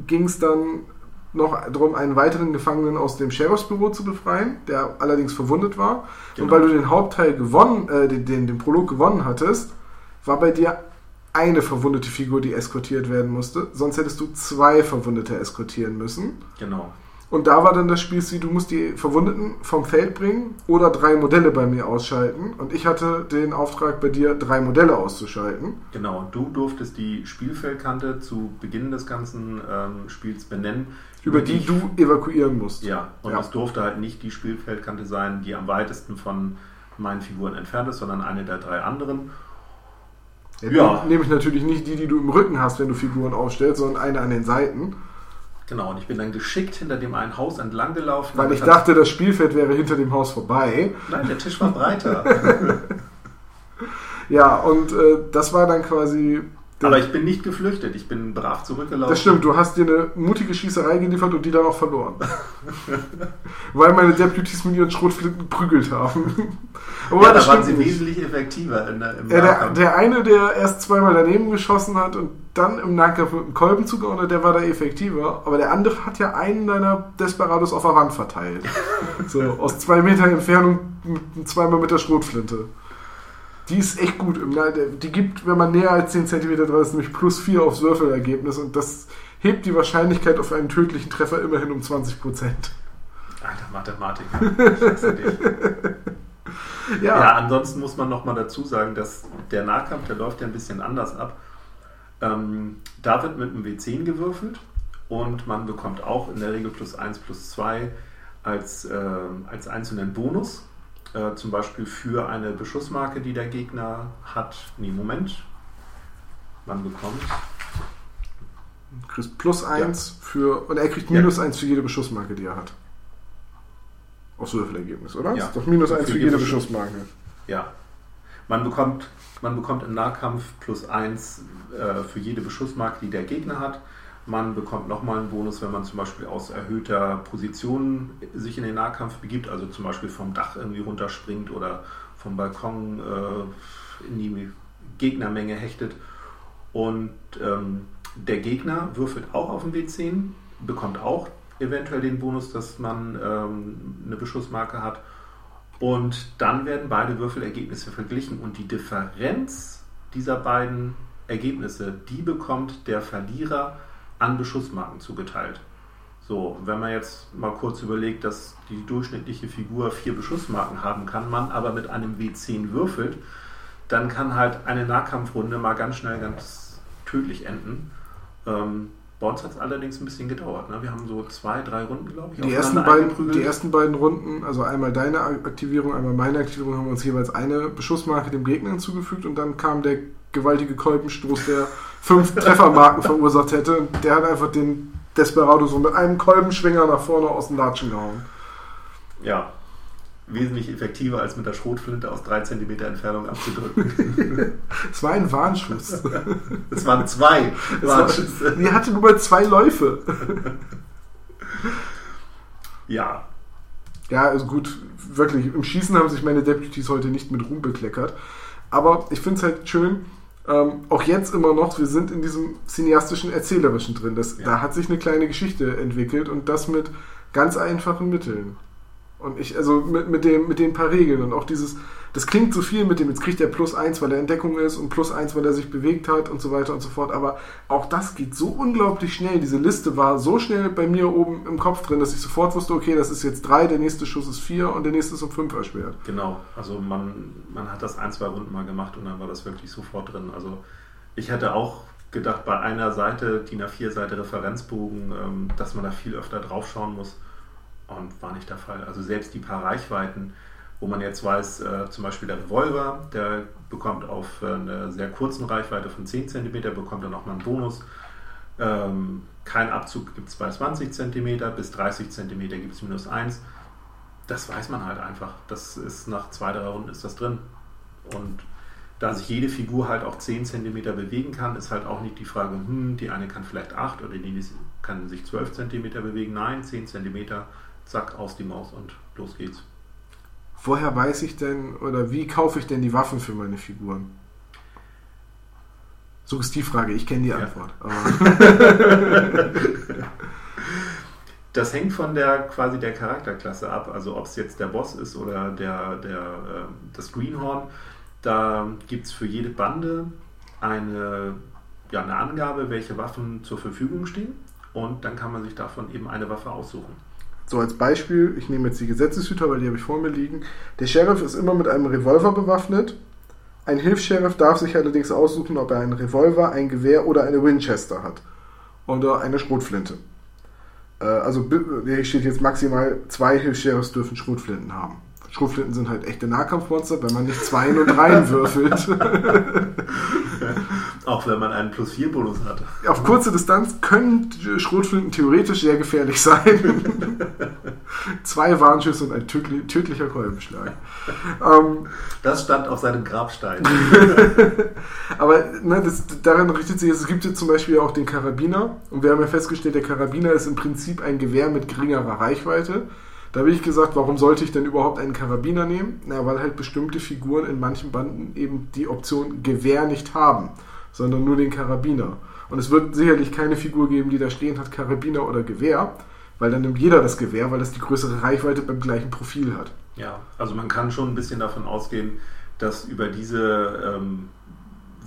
A: ging es dann noch darum, einen weiteren Gefangenen aus dem Sheriffsbüro zu befreien, der allerdings verwundet war. Genau. Und weil du den Hauptteil gewonnen, äh, den, den, den Prolog gewonnen hattest, war bei dir eine verwundete Figur, die eskortiert werden musste. Sonst hättest du zwei Verwundete eskortieren müssen.
B: Genau.
A: Und da war dann das Spiel, du musst die Verwundeten vom Feld bringen oder drei Modelle bei mir ausschalten. Und ich hatte den Auftrag bei dir, drei Modelle auszuschalten.
B: Genau, und du durftest die Spielfeldkante zu Beginn des ganzen ähm, Spiels benennen.
A: Über, über die, die du evakuieren musst.
B: Ja, und ja. es durfte halt nicht die Spielfeldkante sein, die am weitesten von meinen Figuren entfernt ist, sondern eine der drei anderen.
A: Ja, ja. Nehme ich natürlich nicht die, die du im Rücken hast, wenn du Figuren aufstellst, sondern eine an den Seiten.
B: Genau, und ich bin dann geschickt hinter dem einen Haus entlang gelaufen.
A: Weil ich dachte, das Spielfeld wäre hinter dem Haus vorbei.
B: Nein, der Tisch war breiter. *laughs*
A: ja, und äh, das war dann quasi
B: Aber ich bin nicht geflüchtet, ich bin brav zurückgelaufen.
A: Das stimmt, du hast dir eine mutige Schießerei geliefert und die dann auch verloren. *laughs* Weil meine Deputies mit ihren Schrotflinten prügelt haben. *laughs*
B: Aber ja, da waren sie nicht. wesentlich effektiver in der,
A: im ja, der, der, eine, der erst zweimal daneben geschossen hat und dann im Nahkampf mit einem Kolben zugehauen hat, der war da effektiver. Aber der andere hat ja einen deiner Desperados auf der Wand verteilt. *laughs* so, aus zwei Metern Entfernung zweimal mit der Schrotflinte. Die ist echt gut. Die gibt, wenn man näher als 10 cm dran ist, nämlich plus 4 aufs Würfelergebnis und das hebt die Wahrscheinlichkeit auf einen tödlichen Treffer immerhin um 20%.
B: Alter Mathematiker. *laughs* ja. ja, ansonsten muss man nochmal dazu sagen, dass der Nahkampf, der läuft ja ein bisschen anders ab. Ähm, da wird mit einem W10 gewürfelt und man bekommt auch in der Regel plus 1 plus 2 als, äh, als einzelnen Bonus äh, zum Beispiel für eine Beschussmarke, die der Gegner hat. Nee, Moment. Man bekommt.
A: Kriegst plus 1 ja. für. Und er kriegt minus ja. 1 für jede Beschussmarke, die er hat. Aus Würfelergebnis, oder?
B: Ja.
A: ist doch minus 1 für, für jede Beschussmarke.
B: Ja. Man bekommt, man bekommt im Nahkampf plus 1 äh, für jede Beschussmarke, die der Gegner hat. Man bekommt nochmal einen Bonus, wenn man zum Beispiel aus erhöhter Position sich in den Nahkampf begibt, also zum Beispiel vom Dach irgendwie runterspringt oder vom Balkon äh, in die Gegnermenge hechtet. Und ähm, der Gegner würfelt auch auf den W10, bekommt auch eventuell den Bonus, dass man ähm, eine Beschussmarke hat. Und dann werden beide Würfelergebnisse verglichen und die Differenz dieser beiden Ergebnisse, die bekommt der Verlierer an Beschussmarken zugeteilt. So, wenn man jetzt mal kurz überlegt, dass die durchschnittliche Figur vier Beschussmarken haben kann, man aber mit einem W10 würfelt, dann kann halt eine Nahkampfrunde mal ganz schnell ganz tödlich enden. Ähm, bei uns hat es allerdings ein bisschen gedauert. Ne? Wir haben so zwei, drei Runden, glaube ich.
A: Die ersten, beiden, die ersten beiden Runden, also einmal deine Aktivierung, einmal meine Aktivierung, haben wir uns jeweils eine Beschussmarke dem Gegner hinzugefügt und dann kam der gewaltige Kolbenstoß, der *laughs* fünf Treffermarken verursacht hätte. Der hat einfach den Desperado so mit einem Kolbenschwinger nach vorne aus dem Latschen gehauen.
B: Ja, wesentlich effektiver als mit der Schrotflinte aus 3 cm Entfernung abzudrücken. *laughs*
A: Es war ein Warnschuss. *laughs*
B: Es waren zwei
A: Warnschüsse. Die hatte nur mal zwei Läufe. *laughs*
B: Ja.
A: Ja, also gut, wirklich, im Schießen haben sich meine Deputies heute nicht mit Ruhm bekleckert. Aber ich finde es halt schön, ähm, auch jetzt immer noch, wir sind in diesem cineastischen, erzählerischen drin. Das, ja. Da hat sich eine kleine Geschichte entwickelt und das mit ganz einfachen Mitteln. Und ich, also mit, mit, dem, mit den paar Regeln und auch dieses, das klingt so viel mit dem, jetzt kriegt er plus eins, weil er Entdeckung ist und plus eins, weil er sich bewegt hat und so weiter und so fort. Aber auch das geht so unglaublich schnell. Diese Liste war so schnell bei mir oben im Kopf drin, dass ich sofort wusste, okay, das ist jetzt drei, der nächste Schuss ist vier und der nächste ist um fünf erschwert.
B: Genau, also man, man hat das ein, zwei Runden mal gemacht und dann war das wirklich sofort drin. Also ich hätte auch gedacht, bei einer Seite, DIN A4-Seite Referenzbogen, ähm, dass man da viel öfter drauf schauen muss. Und war nicht der Fall. Also selbst die paar Reichweiten, wo man jetzt weiß, äh, zum Beispiel der Revolver, der bekommt auf äh, einer sehr kurzen Reichweite von 10 cm, bekommt dann nochmal einen Bonus. Ähm, kein Abzug gibt es bei 20 cm, bis 30 cm gibt es minus 1. Das weiß man halt einfach. Das ist nach zwei, drei Runden ist das drin. Und da sich jede Figur halt auch 10 cm bewegen kann, ist halt auch nicht die Frage, hm, die eine kann vielleicht 8 oder die kann sich 12 cm bewegen. Nein, 10 cm, zack, aus die Maus und los geht's
A: woher weiß ich denn oder wie kaufe ich denn die Waffen für meine Figuren? So ist die Frage, ich kenne die Antwort.
B: Ja. *laughs* das hängt von der quasi der Charakterklasse ab, also ob es jetzt der Boss ist oder der, der, äh, das Greenhorn. Da gibt es für jede Bande eine, ja, eine Angabe, welche Waffen zur Verfügung stehen und dann kann man sich davon eben eine Waffe aussuchen.
A: So als Beispiel, ich nehme jetzt die Gesetzeshüter, weil die habe ich vor mir liegen. Der Sheriff ist immer mit einem Revolver bewaffnet. Ein Hilfs-Sheriff darf sich allerdings aussuchen, ob er einen Revolver, ein Gewehr oder eine Winchester hat. Oder eine Schrotflinte. Äh, also hier steht jetzt maximal zwei Hilfs-Sheriffs dürfen Schrotflinten haben. Schrotflinten sind halt echte Nahkampfmonster, wenn man nicht zwei und Dreien *laughs* würfelt. *laughs* *laughs*
B: Auch wenn man einen Plus-4-Bonus hat.
A: Auf kurze Distanz können Schrotflinten theoretisch sehr gefährlich sein. *laughs* Zwei Warnschüsse und ein tödli tödlicher Kolbenschlag. ähm,
B: das stand auf seinem Grabstein. *laughs*
A: aber ne, das, daran richtet sich, es gibt jetzt zum Beispiel auch den Karabiner. Und wir haben ja festgestellt, der Karabiner ist im Prinzip ein Gewehr mit geringerer Reichweite. Da habe ich gesagt, warum sollte ich denn überhaupt einen Karabiner nehmen? Na, weil halt bestimmte Figuren in manchen Banden eben die Option Gewehr nicht haben, sondern nur den Karabiner. Und es wird sicherlich keine Figur geben, die da stehen hat, Karabiner oder Gewehr, weil dann nimmt jeder das Gewehr, weil es die größere Reichweite beim gleichen Profil hat.
B: Ja, also man kann schon ein bisschen davon ausgehen, dass über diese ähm,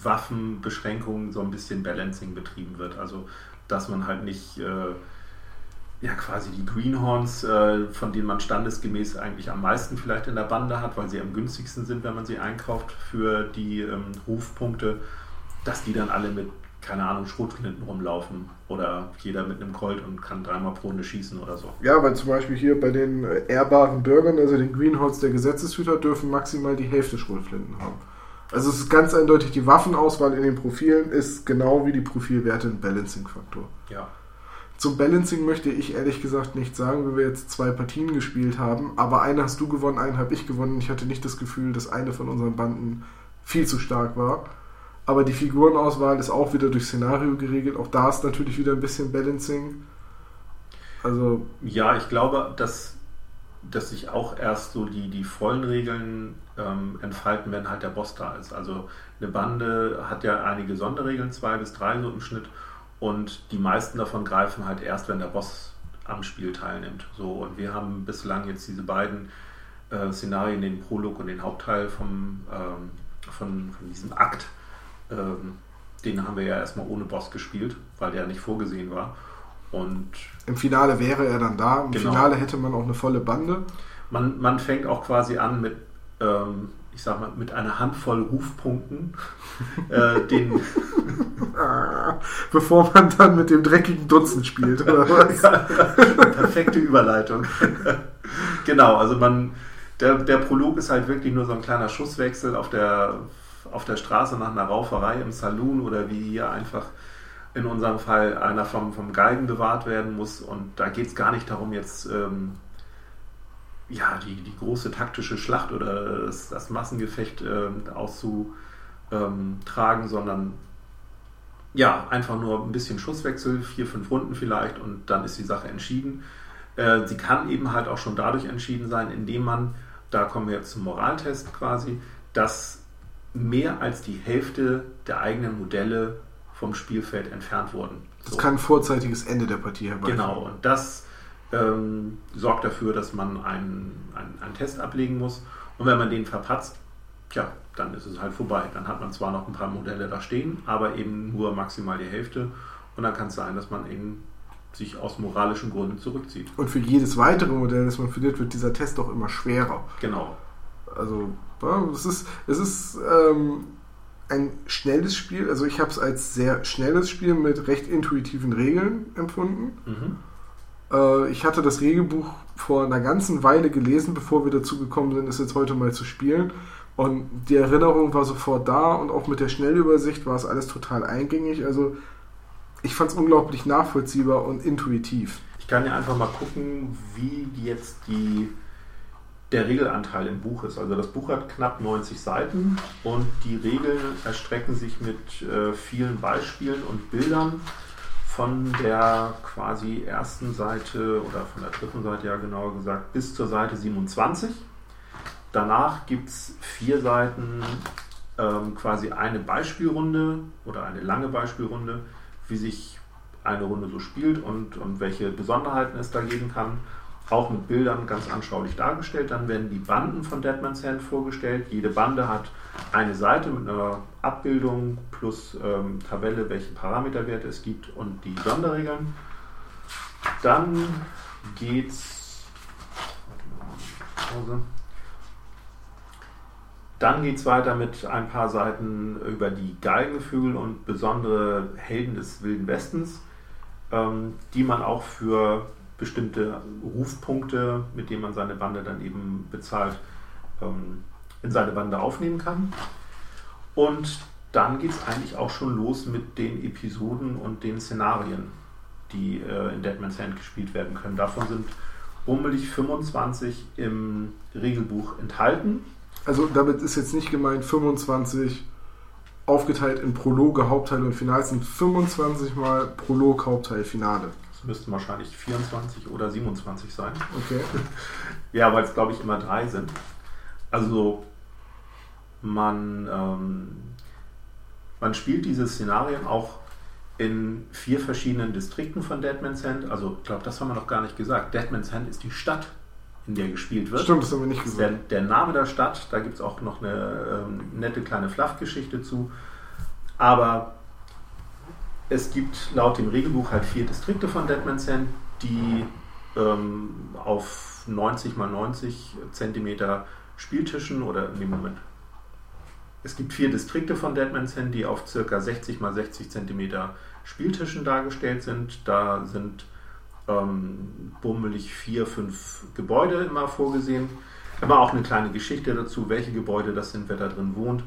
B: Waffenbeschränkungen so ein bisschen Balancing betrieben wird. Also dass man halt nicht äh, ja quasi die Greenhorns, äh, von denen man standesgemäß eigentlich am meisten vielleicht in der Bande hat, weil sie am günstigsten sind, wenn man sie einkauft für die ähm, Rufpunkte, dass die dann alle mit, keine Ahnung, Schrotflinten rumlaufen oder jeder mit einem Colt und kann dreimal pro Runde schießen oder so.
A: Ja, weil zum Beispiel hier bei den ehrbaren Bürgern, also den Greenhorns der Gesetzeshüter, dürfen maximal die Hälfte Schrotflinten haben. Also es ist ganz eindeutig, die Waffenauswahl in den Profilen ist genau wie die Profilwerte ein Balancing-Faktor.
B: Ja.
A: Zum Balancing möchte ich ehrlich gesagt nicht sagen, weil wir jetzt zwei Partien gespielt haben, aber eine hast du gewonnen, eine habe ich gewonnen. Ich hatte nicht das Gefühl, dass eine von unseren Banden viel zu stark war. Aber die Figurenauswahl ist auch wieder durch Szenario geregelt. Auch da ist natürlich wieder ein bisschen Balancing.
B: Also ja, ich glaube, dass, dass sich auch erst so die, die vollen Regeln ähm, entfalten, wenn halt der Boss da ist. Also eine Bande hat ja einige Sonderregeln, zwei bis drei so im Schnitt. Und die meisten davon greifen halt erst, wenn der Boss am Spiel teilnimmt. So, und wir haben bislang jetzt diese beiden äh, Szenarien, den Prolog und den Hauptteil vom, ähm, von, von diesem Akt, ähm, den haben wir ja erstmal ohne Boss gespielt, weil der nicht vorgesehen war. Und
A: Im Finale wäre er dann da. Im genau. Finale hätte man auch eine volle Bande.
B: Man, man fängt auch quasi an mit ähm, ich sag mal, mit einer Handvoll Rufpunkten äh, *laughs* den. *laughs*
A: Bevor man dann mit dem dreckigen Dutzend spielt, oder *laughs* was?
B: perfekte Überleitung. genau, also man. Der, der Prolog ist halt wirklich nur so ein kleiner Schusswechsel auf der, auf der Straße nach einer Rauferei im Saloon oder wie hier einfach in unserem Fall einer vom, vom Geigen bewahrt werden muss. Und da geht es gar nicht darum, jetzt ähm, ja, die, die große taktische Schlacht oder das, das Massengefecht äh, auszutragen, sondern ja, einfach nur ein bisschen Schusswechsel, vier, fünf Runden vielleicht und dann ist die Sache entschieden. Äh, sie kann eben halt auch schon dadurch entschieden sein, indem man, da kommen wir jetzt zum Moraltest quasi, dass mehr als die Hälfte der eigenen Modelle vom Spielfeld entfernt wurden.
A: Das so. kann ein vorzeitiges Ende der Partie herbeiführen.
B: Genau, und das ähm, sorgt dafür, dass man einen, einen, einen, Test ablegen muss. Und wenn man den verpatzt, tja, dann ist es halt vorbei. Dann hat man zwar noch ein paar Modelle da stehen, aber eben nur maximal die Hälfte. Und dann kann es sein, dass man eben sich aus moralischen Gründen zurückzieht.
A: Und für jedes weitere Modell, das man findet, wird dieser Test auch immer schwerer.
B: Genau.
A: Also, ja, es ist, es ist ähm, ein schnelles Spiel. Also ich habe es als sehr schnelles Spiel mit recht intuitiven Regeln empfunden. Mhm. Äh, ich hatte das Regelbuch vor einer ganzen Weile gelesen, bevor wir dazu gekommen sind, es jetzt heute mal zu spielen. Und die Erinnerung war sofort da und auch mit der Schnellübersicht war es alles total eingängig. Also ich fand es unglaublich nachvollziehbar und intuitiv.
B: Ich kann ja einfach mal gucken, wie jetzt die, der Regelanteil im Buch ist. Also das Buch hat knapp 90 Seiten und die Regeln erstrecken sich mit äh, vielen Beispielen und Bildern von der quasi ersten Seite oder von der dritten Seite ja genauer gesagt bis zur Seite 27. Danach gibt es vier Seiten ähm, quasi eine Beispielrunde oder eine lange Beispielrunde, wie sich eine Runde so spielt und, und welche Besonderheiten es da geben kann auch mit Bildern ganz anschaulich dargestellt. Dann werden die Banden von Deadman's Hand vorgestellt. Jede Bande hat eine Seite mit einer Abbildung plus ähm, Tabelle, welche Parameterwerte es gibt und die Sonderregeln. Dann geht's. Dann geht es weiter mit ein paar Seiten über die Geigenvögel und besondere Helden des Wilden Westens, ähm, die man auch für bestimmte Rufpunkte, mit denen man seine Bande dann eben bezahlt, ähm, in seine Bande aufnehmen kann. Und dann geht es eigentlich auch schon los mit den Episoden und den Szenarien, die äh, in Deadman's Hand gespielt werden können. Davon sind bummelig 25 im Regelbuch enthalten.
A: Also damit ist jetzt nicht gemeint 25 aufgeteilt in Prologe, Hauptteil und Finale. Es sind 25 mal Prolog, Hauptteil, Finale.
B: Müssten wahrscheinlich 24 oder 27 sein.
A: Okay. *laughs*
B: Ja, weil es glaube ich immer drei sind. Also man, ähm, man spielt diese Szenarien auch in vier verschiedenen Distrikten von Deadman's Hand. Also ich glaube, das haben wir noch gar nicht gesagt. Deadman's Hand ist die Stadt, in der gespielt wird.
A: Stimmt, das haben wir nicht gesagt.
B: Der, der Name der Stadt, da gibt es auch noch eine ähm, nette kleine Fluff-Geschichte zu. Aber es gibt laut dem Regelbuch halt vier Distrikte von Deadman's Hand, die ähm, auf 90 mal 90 Zentimeter Spieltischen oder dem Moment. Es gibt vier Distrikte von Deadman's Hand, die auf circa 60 mal 60 Zentimeter Spieltischen dargestellt sind. Da sind ähm, bummelig vier, fünf Gebäude immer vorgesehen. Immer auch eine kleine Geschichte dazu, welche Gebäude das sind, wer da drin wohnt.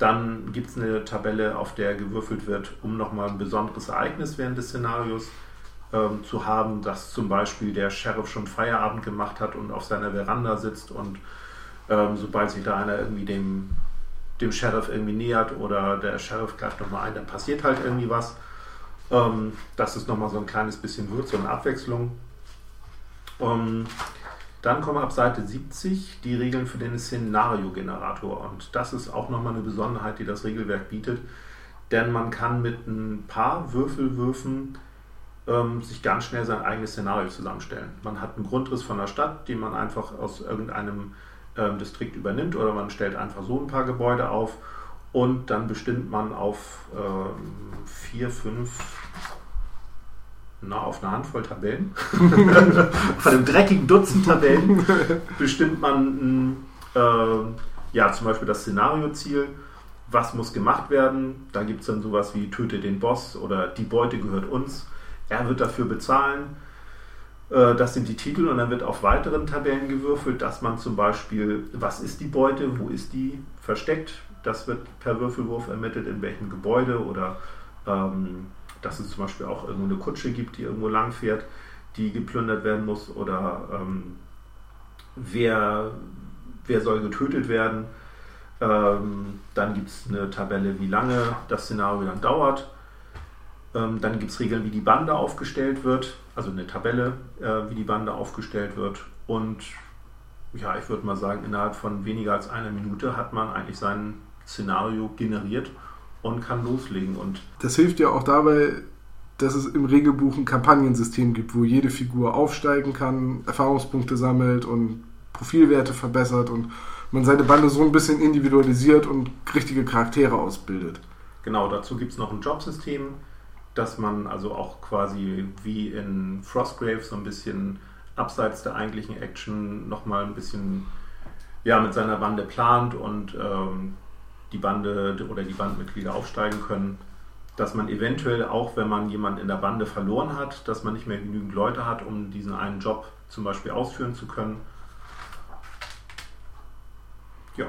B: Dann gibt es eine Tabelle, auf der gewürfelt wird, um nochmal ein besonderes Ereignis während des Szenarios ähm, zu haben, dass zum Beispiel der Sheriff schon Feierabend gemacht hat und auf seiner Veranda sitzt und ähm, sobald sich da einer irgendwie dem, dem Sheriff irgendwie nähert oder der Sheriff greift nochmal ein, dann passiert halt irgendwie was. Ähm, das ist nochmal so ein kleines bisschen Würze und Abwechslung. Ähm, dann kommen ab Seite 70 die Regeln für den Szenario-Generator. Und das ist auch nochmal eine Besonderheit, die das Regelwerk bietet. Denn man kann mit ein paar Würfelwürfen ähm, sich ganz schnell sein eigenes Szenario zusammenstellen. Man hat einen Grundriss von der Stadt, den man einfach aus irgendeinem ähm, Distrikt übernimmt oder man stellt einfach so ein paar Gebäude auf und dann bestimmt man auf ähm, vier, fünf, na, auf eine Handvoll Tabellen, *laughs* von einem dreckigen Dutzend Tabellen, *laughs* bestimmt man äh, ja zum Beispiel das Szenarioziel, was muss gemacht werden. Da gibt es dann sowas wie töte den Boss oder die Beute gehört uns. Er wird dafür bezahlen. Äh, das sind die Titel und dann wird auf weiteren Tabellen gewürfelt, dass man zum Beispiel, was ist die Beute, wo ist die versteckt, das wird per Würfelwurf ermittelt, in welchem Gebäude oder ähm, dass es zum Beispiel auch irgendwo eine Kutsche gibt, die irgendwo lang fährt, die geplündert werden muss oder ähm, wer, wer soll getötet werden. Ähm, dann gibt es eine Tabelle, wie lange das Szenario dann dauert. Ähm, dann gibt es Regeln, wie die Bande aufgestellt wird, also eine Tabelle, äh, wie die Bande aufgestellt wird. Und ja, ich würde mal sagen, innerhalb von weniger als einer Minute hat man eigentlich sein Szenario generiert und kann loslegen. Und
A: das hilft ja auch dabei, dass es im Regelbuch ein Kampagnensystem gibt, wo jede Figur aufsteigen kann, Erfahrungspunkte sammelt und Profilwerte verbessert und man seine Bande so ein bisschen individualisiert und richtige Charaktere ausbildet.
B: Genau, dazu gibt es noch ein Jobsystem, dass man also auch quasi wie in Frostgrave so ein bisschen abseits der eigentlichen Action nochmal ein bisschen ja, mit seiner Bande plant und ähm, die Bande oder die Bandmitglieder aufsteigen können. Dass man eventuell auch, wenn man jemanden in der Bande verloren hat, dass man nicht mehr genügend Leute hat, um diesen einen Job zum Beispiel ausführen zu können.
A: Ja.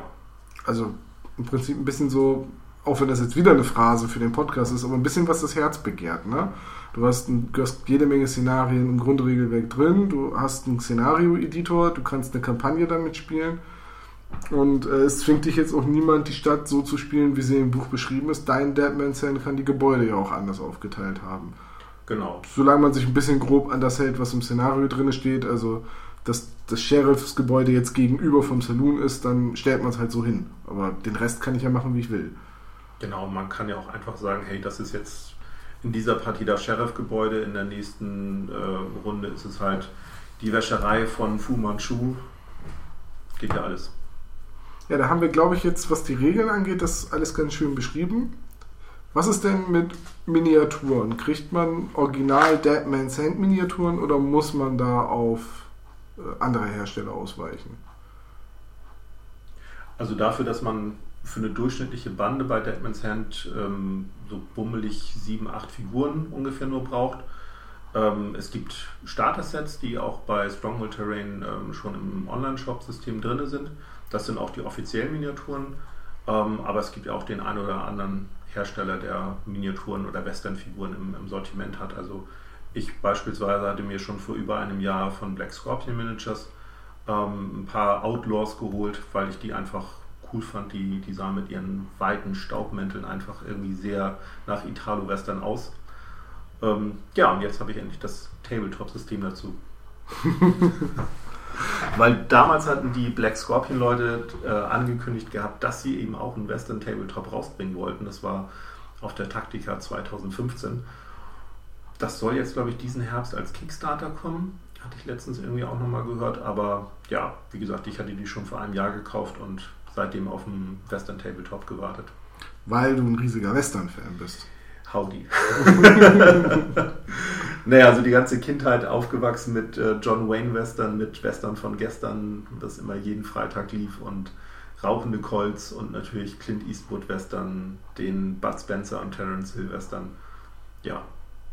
A: Also im Prinzip ein bisschen so, auch wenn das jetzt wieder eine Phrase für den Podcast ist, aber ein bisschen was das Herz begehrt. Ne? Du hast, ein, du hast jede Menge Szenarien im Grundregelwerk drin, du hast einen Szenario-Editor, du kannst eine Kampagne damit spielen und äh, es zwingt dich jetzt auch niemand, die Stadt so zu spielen, wie sie im Buch beschrieben ist. Dein Deadman's Hand kann die Gebäude ja auch anders aufgeteilt haben.
B: Genau.
A: Solange man sich ein bisschen grob an das hält, was im Szenario drin steht, also dass das Sheriffsgebäude jetzt gegenüber vom Saloon ist, dann stellt man es halt so hin. Aber den Rest kann ich ja machen, wie ich will.
B: Genau, man kann ja auch einfach sagen, hey, das ist jetzt in dieser Partie das Sheriff-Gebäude, in der nächsten äh, Runde ist es halt die Wäscherei von Fu Manchu. Geht ja alles.
A: Ja, da haben wir, glaube ich, jetzt, was die Regeln angeht, das alles ganz schön beschrieben. Was ist denn mit Miniaturen? Kriegt man original Deadman's Hand Miniaturen oder muss man da auf äh, andere Hersteller ausweichen?
B: Also dafür, dass man für eine durchschnittliche Bande bei Deadman's Hand ähm, so bummelig sieben, acht Figuren ungefähr nur braucht. Ähm, es gibt Starter-Sets, die auch bei Stronghold Terrain ähm, schon im Online-Shop-System drin sind. Das sind auch die offiziellen Miniaturen, ähm, aber es gibt ja auch den einen oder anderen Hersteller, der Miniaturen oder Western-Figuren im, im, Sortiment hat. Also Ich beispielsweise hatte mir schon vor über einem Jahr von Black Scorpion Managers ähm, ein paar Outlaws geholt, weil ich die einfach cool fand. Die, die sahen mit ihren weiten Staubmänteln einfach irgendwie sehr nach Italo-Western aus. Ähm, ja, und jetzt habe ich endlich das Tabletop-System dazu. *laughs* Weil damals hatten die Black Scorpion-Leute äh, angekündigt gehabt, dass sie eben auch einen Western Tabletop rausbringen wollten. Das war auf der Taktika 2015. Das soll jetzt, glaube ich, diesen Herbst als Kickstarter kommen. Hatte ich letztens irgendwie auch nochmal gehört. Aber ja, wie gesagt, ich hatte die schon vor einem Jahr gekauft und seitdem auf dem Western Tabletop gewartet.
A: Weil du ein riesiger Western-Fan bist.
B: Howdy. *laughs* naja, also die ganze Kindheit aufgewachsen mit äh, John Wayne Western, mit Western von gestern, das immer jeden Freitag lief und Rauchende Colts und natürlich Clint Eastwood Western, den Bud Spencer und Terence Hill Western. Ja.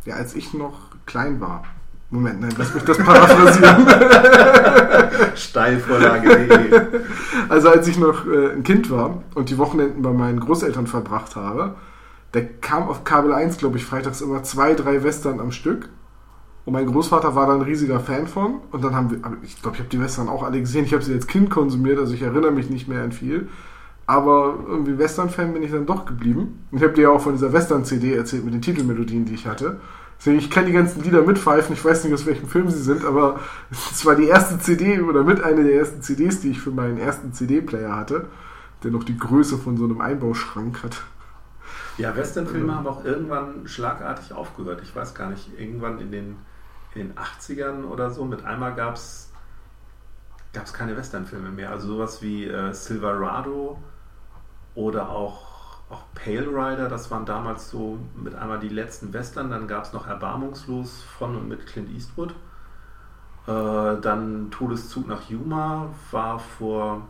A: Ja, als ich noch klein war. Moment, nein, lass mich das paraphrasieren. *laughs*
B: Steilvorlage.
A: also als ich noch äh, ein Kind war und die Wochenenden bei meinen Großeltern verbracht habe, der kam auf Kabel 1, glaube ich, freitags immer zwei, drei Western am Stück. Und mein Großvater war da ein riesiger Fan von. Und dann haben wir, ich glaube, ich habe die Western auch alle gesehen. Ich habe sie als Kind konsumiert, also ich erinnere mich nicht mehr an viel. Aber irgendwie Western-Fan bin ich dann doch geblieben. Und ich habe dir ja auch von dieser Western-CD erzählt mit den Titelmelodien, die ich hatte. Deswegen, ich kann die ganzen Lieder mitpfeifen. Ich weiß nicht, aus welchem Film sie sind, aber *laughs* es war die erste CD oder mit einer der ersten CDs, die ich für meinen ersten CD-Player hatte, der noch die Größe von so einem Einbauschrank hat.
B: Ja, Westernfilme haben auch irgendwann schlagartig aufgehört. Ich weiß gar nicht, irgendwann in den, in den 80ern oder so, mit einmal gab es keine Westernfilme mehr. Also sowas wie äh, Silverado oder auch, auch Pale Rider, das waren damals so mit einmal die letzten Western. Dann gab es noch Erbarmungslos von und mit Clint Eastwood. Äh, dann Todeszug nach Yuma war vor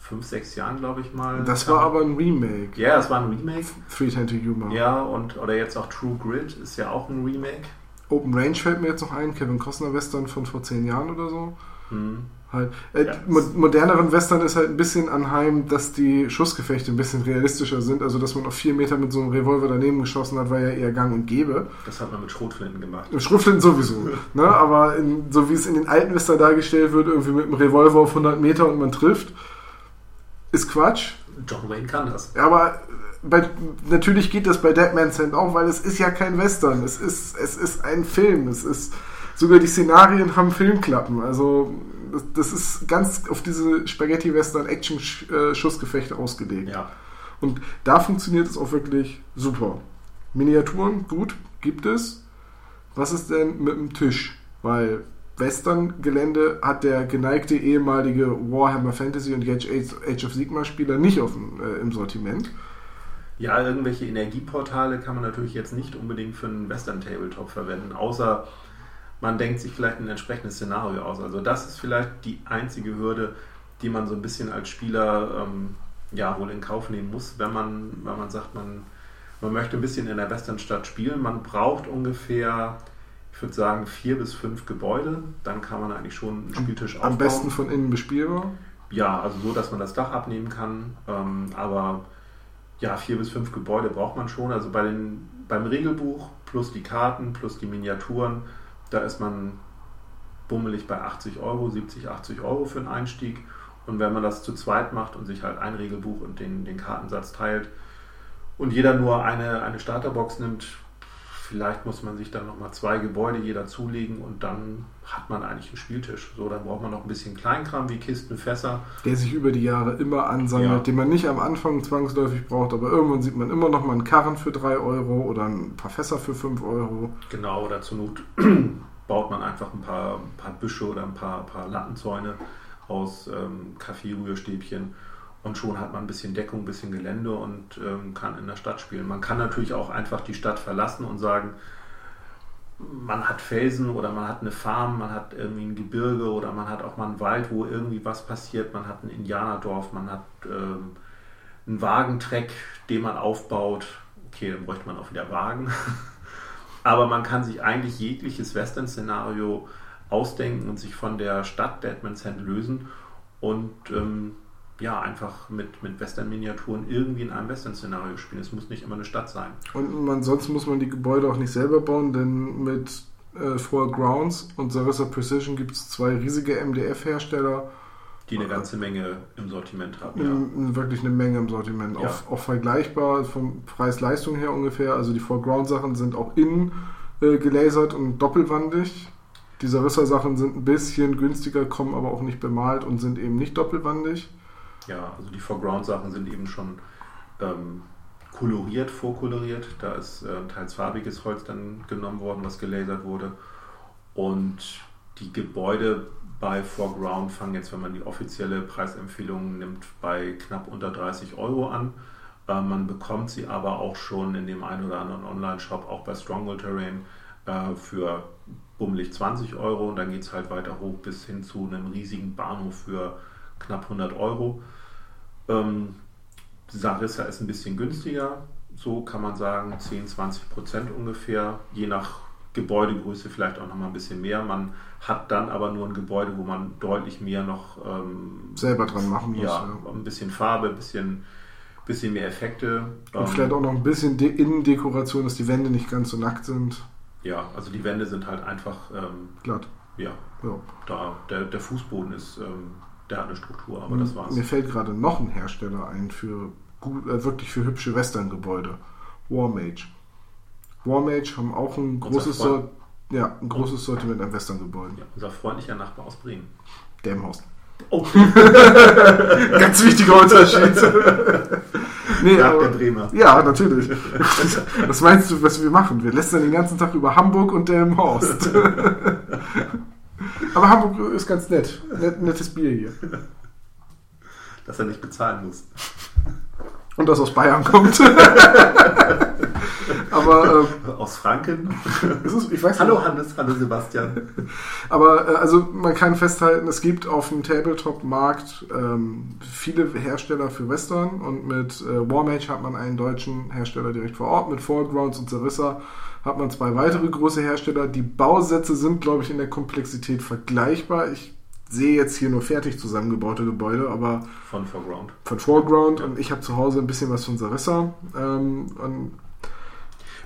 B: fünf, sechs Jahren, glaube ich mal.
A: Das war aber ein Remake.
B: Ja, das war ein Remake.
A: Three Ten to Yuma.
B: Ja, und oder jetzt auch True Grit ist ja auch ein Remake.
A: Open Range fällt mir jetzt noch ein, Kevin Costner Western von vor zehn Jahren oder so.
B: Hm.
A: Halt. Äh, ja, moderneren Western ist halt ein bisschen anheim, dass die Schussgefechte ein bisschen realistischer sind. Also, dass man auf vier Meter mit so einem Revolver daneben geschossen hat, war ja eher gang und gäbe.
B: Das hat man mit Schrotflinten gemacht.
A: Mit Schrotflinten sowieso. *laughs* ne? Aber in, so wie es in den alten Western dargestellt wird, irgendwie mit einem Revolver auf 100 Meter und man trifft, ist Quatsch.
B: John Wayne kann das.
A: Aber bei, natürlich geht das bei Deadman's Hand auch, weil es ist ja kein Western. Es ist, es ist ein Film. Es ist, sogar die Szenarien haben Filmklappen. Also, das, das ist ganz auf diese Spaghetti-Western-Action-Schussgefechte ausgelegt.
B: Ja.
A: Und da funktioniert es auch wirklich super. Miniaturen, gut, gibt es. Was ist denn mit dem Tisch? Weil Western-Gelände hat der geneigte ehemalige Warhammer Fantasy und Age, of Sigma-Spieler nicht auf äh, im Sortiment.
B: Ja, irgendwelche Energieportale kann man natürlich jetzt nicht unbedingt für einen Western-Tabletop verwenden, außer man denkt sich vielleicht ein entsprechendes Szenario aus. Also das ist vielleicht die einzige Hürde, die man so ein bisschen als Spieler ähm, ja wohl in Kauf nehmen muss, wenn man, wenn man sagt, man, man möchte ein bisschen in der Westernstadt spielen. Man braucht ungefähr ich würde sagen, vier bis fünf Gebäude. Dann kann man eigentlich schon einen Spieltisch
A: aufbauen. Am besten von innen bespielbar?
B: Ja, also so, dass man das Dach abnehmen kann. Ähm, aber ja, vier bis fünf Gebäude braucht man schon. Also bei den, beim Regelbuch plus die Karten plus die Miniaturen, da ist man bummelig bei 80 Euro, 70, 80 Euro für einen Einstieg. Und wenn man das zu zweit macht und sich halt ein Regelbuch und den, den Kartensatz teilt und jeder nur eine, eine Starterbox nimmt, Vielleicht muss man sich dann nochmal zwei Gebäude jeder zulegen und dann hat man eigentlich einen Spieltisch. So, dann braucht man noch ein bisschen Kleinkram wie Kisten, Fässer.
A: Der sich über die Jahre immer ansammelt, ja. den man nicht am Anfang zwangsläufig braucht, aber irgendwann sieht man immer noch mal einen Karren für 3 Euro oder ein paar Fässer für 5 Euro.
B: Genau, oder zur Not *clears throat* baut man einfach ein paar, ein paar Büsche oder ein paar, paar Lattenzäune aus ähm, Kaffeerührstäbchen und schon hat man ein bisschen Deckung, ein bisschen Gelände und ähm, kann in der Stadt spielen. Man kann natürlich auch einfach die Stadt verlassen und sagen, man hat Felsen oder man hat eine Farm, man hat irgendwie ein Gebirge oder man hat auch mal einen Wald, wo irgendwie was passiert. Man hat ein Indianerdorf, man hat ähm, einen Wagentreck, den man aufbaut. Okay, dann bräuchte man auch wieder Wagen. *laughs* Aber man kann sich eigentlich jegliches Western-Szenario ausdenken und sich von der Stadt Deadman's Hand lösen und ähm, ja, einfach mit, mit Western-Miniaturen irgendwie in einem Western-Szenario spielen. Es muss nicht immer eine Stadt sein.
A: Und man, sonst muss man die Gebäude auch nicht selber bauen, denn mit äh, For Grounds und Sarissa Precision gibt es zwei riesige MDF-Hersteller.
B: Die eine ganze Menge im Sortiment haben.
A: Ja. Wirklich eine Menge im Sortiment. Ja. Auch, auch, vergleichbar vom Preis-Leistung her ungefähr. Also die For-Ground-Sachen sind auch innen äh, gelasert und doppelwandig. Die Sarissa-Sachen sind ein bisschen günstiger, kommen aber auch nicht bemalt und sind eben nicht doppelwandig.
B: Ja, also die For-Ground-Sachen sind eben schon ähm, koloriert, vorkoloriert. Da ist äh, teils farbiges Holz dann genommen worden, was gelasert wurde. Und die Gebäude bei Foreground fangen jetzt, wenn man die offizielle Preisempfehlung nimmt, bei knapp unter 30 Euro an. Äh, man bekommt sie aber auch schon in dem einen oder anderen Online-Shop, auch bei Stronghold Terrain, äh, für bummelig 20 Euro. Und dann geht es halt weiter hoch bis hin zu einem riesigen Bahnhof für knapp 100 Euro. Ähm, Sarissa ist ein bisschen günstiger, so kann man sagen, 10, 20 Prozent ungefähr, je nach Gebäudegröße vielleicht auch noch mal ein bisschen mehr. Man hat dann aber nur ein Gebäude, wo man deutlich mehr noch
A: ähm, selber dran machen muss.
B: Ja, ja, ein bisschen Farbe, ein bisschen, bisschen mehr Effekte.
A: Und ähm, vielleicht auch noch ein bisschen De Innendekoration, dass die Wände nicht ganz so nackt sind.
B: Ja, also die Wände sind halt einfach ähm,
A: glatt.
B: Ja, ja. Da, der, der Fußboden ist, ähm, der hat eine Struktur, aber das war's.
A: Mir fällt gerade noch ein Hersteller ein für gut, äh, wirklich für hübsche Western-Gebäude. Warmage. Warmage haben auch ein großes, Sort, ja, ein großes Sortiment an Western-Gebäuden. Ja,
B: unser freundlicher Nachbar aus Bremen.
A: Dämhaus. Oh. *laughs* Ganz wichtiger Unterschied. *laughs*
B: nee, aber, der Bremer.
A: Ja, natürlich. *laughs* Was meinst du, was wir machen? Wir lästern den ganzen Tag über Hamburg und Delmenhorst. Aber Hamburg ist ganz nett. Net, nettes Bier hier.
B: Dass er nicht bezahlen muss.
A: Und das aus Bayern kommt. *laughs* Aber,
B: ähm, Aus Franken?
A: Ist, ich weiß
B: hallo nicht. Hannes, hallo Sebastian.
A: Aber äh, also man kann festhalten, es gibt auf dem Tabletop-Markt ähm, viele Hersteller für Western und mit äh, Warmage hat man einen deutschen Hersteller direkt vor Ort, mit Foregrounds und Sarissa hat man zwei weitere große Hersteller. Die Bausätze sind, glaube ich, in der Komplexität vergleichbar. Ich sehe jetzt hier nur fertig zusammengebaute Gebäude, aber
B: von Foreground.
A: Von Foreground ja. und ich habe zu Hause ein bisschen was von Sarissa. Ähm, und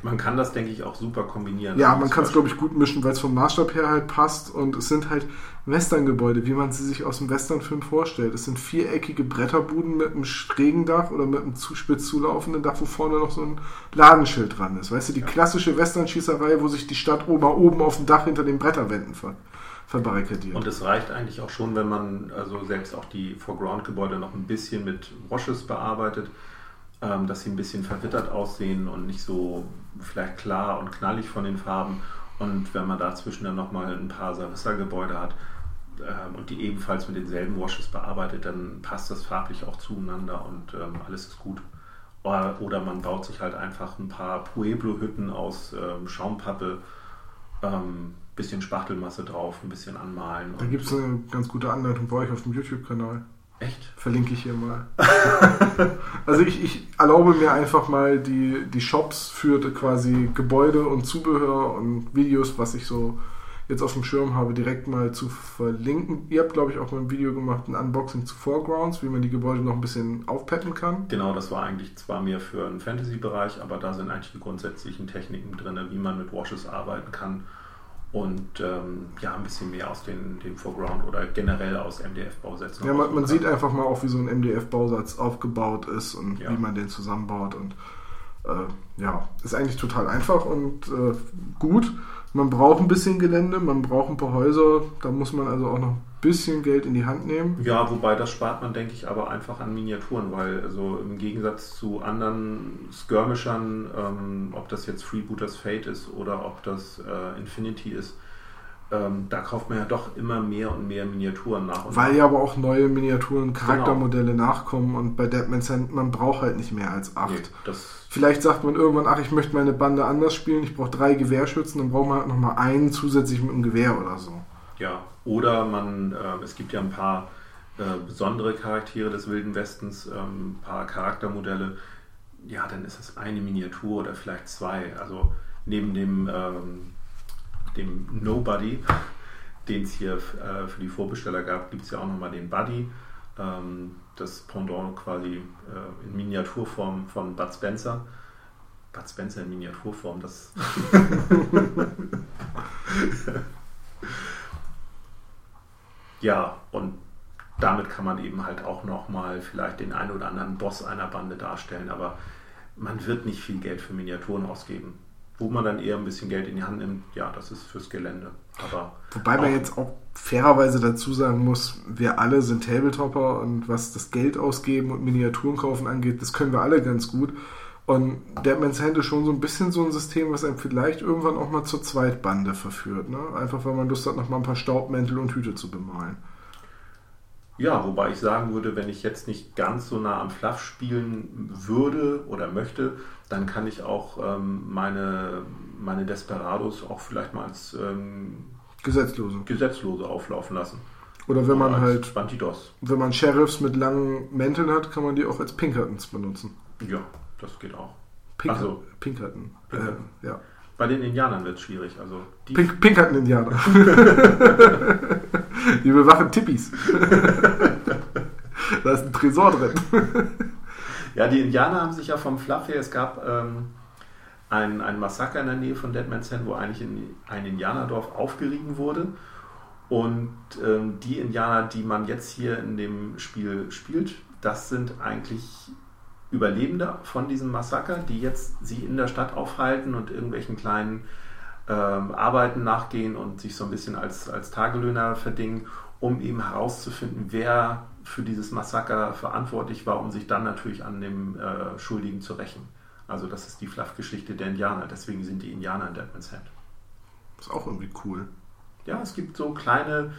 B: man kann das, denke ich, auch super kombinieren.
A: Ja, man kann es, glaube ich, gut mischen, weil es vom Maßstab her halt passt. Und es sind halt Western-Gebäude, wie man sie sich aus dem Western-Film vorstellt. Es sind viereckige Bretterbuden mit einem schrägen Dach oder mit einem zu spitz zulaufenden Dach, wo vorne noch so ein Ladenschild dran ist. Weißt du, die ja. klassische Western-Schießerei, wo sich die Stadt oben, oben auf dem Dach hinter den Bretterwänden ver verbarrikadiert.
B: Und es reicht eigentlich auch schon, wenn man also selbst auch die Foreground-Gebäude noch ein bisschen mit Washes bearbeitet ähm, dass sie ein bisschen verwittert aussehen und nicht so vielleicht klar und knallig von den Farben. Und wenn man dazwischen dann nochmal ein paar Sarissa-Gebäude hat ähm, und die ebenfalls mit denselben Washes bearbeitet, dann passt das farblich auch zueinander und ähm, alles ist gut. Oder, man baut sich halt einfach ein paar Pueblo-Hütten aus ähm, Schaumpappe, ähm, bisschen Spachtelmasse drauf, ein bisschen anmalen.
A: Da gibt es eine ganz gute Anleitung bei euch auf dem YouTube-Kanal.
B: Echt?
A: Verlinke ich hier mal. *laughs* also ich, ich erlaube mir einfach mal die, die Shops für quasi Gebäude und Zubehör und Videos, was ich so jetzt auf dem Schirm habe, direkt mal zu verlinken. Ihr habt, glaube ich, auch mal ein Video gemacht, ein Unboxing zu Foregrounds, wie man die Gebäude noch ein bisschen aufpeppen kann.
B: Genau, das war eigentlich zwar mehr für den Fantasy-Bereich, aber da sind eigentlich die grundsätzlichen Techniken drin, wie man mit Washes arbeiten kann und ähm, ja, ein bisschen mehr aus den, den Foreground oder generell aus MDF-Bausätzen.
A: Ja, man, man sieht einfach mal auch, wie so ein MDF-Bausatz aufgebaut ist und ja. wie man den zusammenbaut. Und äh, ja, ist eigentlich total einfach und äh, gut. Man braucht ein bisschen Gelände, man braucht ein paar Häuser, da muss man also auch noch bisschen Geld in die Hand nehmen.
B: Ja, wobei das spart man, denke ich, aber einfach an Miniaturen, weil also im Gegensatz zu anderen Skirmishern, ähm, ob das jetzt Freebooters Fate ist oder ob das äh, Infinity ist, ähm, da kauft man ja doch immer mehr und mehr Miniaturen nach.
A: weil ja aber auch neue Miniaturen, Charaktermodelle genau. nachkommen und bei Deadman's Hand, man braucht halt nicht mehr als acht. Nee, Vielleicht sagt man irgendwann, ach, ich möchte meine Bande anders spielen, ich brauche drei Gewehrschützen, dann braucht man halt nochmal einen zusätzlich mit einem Gewehr oder so.
B: Ja, oder man, äh, es gibt ja ein paar äh, besondere Charaktere des Wilden Westens, ähm, ein paar Charaktermodelle. Ja, dann ist es eine Miniatur oder vielleicht zwei. Also neben dem, ähm, dem Nobody, *laughs* den es hier äh, für die Vorbesteller gab, gibt es ja auch nochmal den Buddy. Ähm, das Pendant quasi äh, in Miniaturform von Bud Spencer. Bud Spencer in Miniaturform, das. *laughs* *laughs* ja, und damit kann man eben halt auch nochmal vielleicht den einen oder anderen Boss einer Bande darstellen, aber man wird nicht viel Geld für Miniaturen ausgeben. Wo man dann eher ein bisschen Geld in die Hand nimmt, ja, das ist fürs Gelände. Aber
A: Wobei man jetzt auch fairerweise dazu sagen muss, wir alle sind Tabletopper und was das Geld ausgeben und Miniaturen kaufen angeht, das können wir alle ganz gut. Und Deadman's Hand ist schon so ein bisschen so ein System, was einem vielleicht irgendwann auch mal zur Zweitbande verführt. Ne? Einfach weil man Lust hat, noch mal ein paar Staubmäntel und Hüte zu bemalen.
B: Ja, wobei ich sagen würde, wenn ich jetzt nicht ganz so nah am Fluff spielen würde oder möchte, dann kann ich auch ähm, meine, meine Desperados auch vielleicht mal als ähm,
A: Gesetzlose.
B: Gesetzlose auflaufen lassen.
A: Oder wenn man halt,
B: Bandidos.
A: wenn man Sheriffs mit langen Mänteln hat, kann man die auch als Pinkertons benutzen.
B: Ja, das geht auch. Ach so.
A: Pinkerton.
B: Pinkerton.
A: Äh, ja.
B: Bei den Indianern wird es schwierig. Also die,
A: Pink Pinkerton-Indianer. *laughs* die bewachen Tippis. da ist ein Tresor drin.
B: ja, die Indianer haben sich ja vom Fluff her, es gab ähm, ein, ein Massaker in der Nähe von Deadman's Hand, wo eigentlich in, ein Indianerdorf aufgerieben wurde. Und ähm, die Indianer, die man jetzt hier in dem Spiel spielt, das sind eigentlich Überlebende von diesem Massaker, die jetzt sie in der Stadt aufhalten und irgendwelchen kleinen ähm, Arbeiten nachgehen und sich so ein bisschen als, als Tagelöhner verdingen, um eben herauszufinden, wer für dieses Massaker verantwortlich war, um sich dann natürlich an dem äh, Schuldigen zu rächen. Also das ist die Fluff-Geschichte der Indianer, deswegen sind die Indianer in Deadman's Hand.
A: ist auch irgendwie cool.
B: Ja, es gibt so kleine,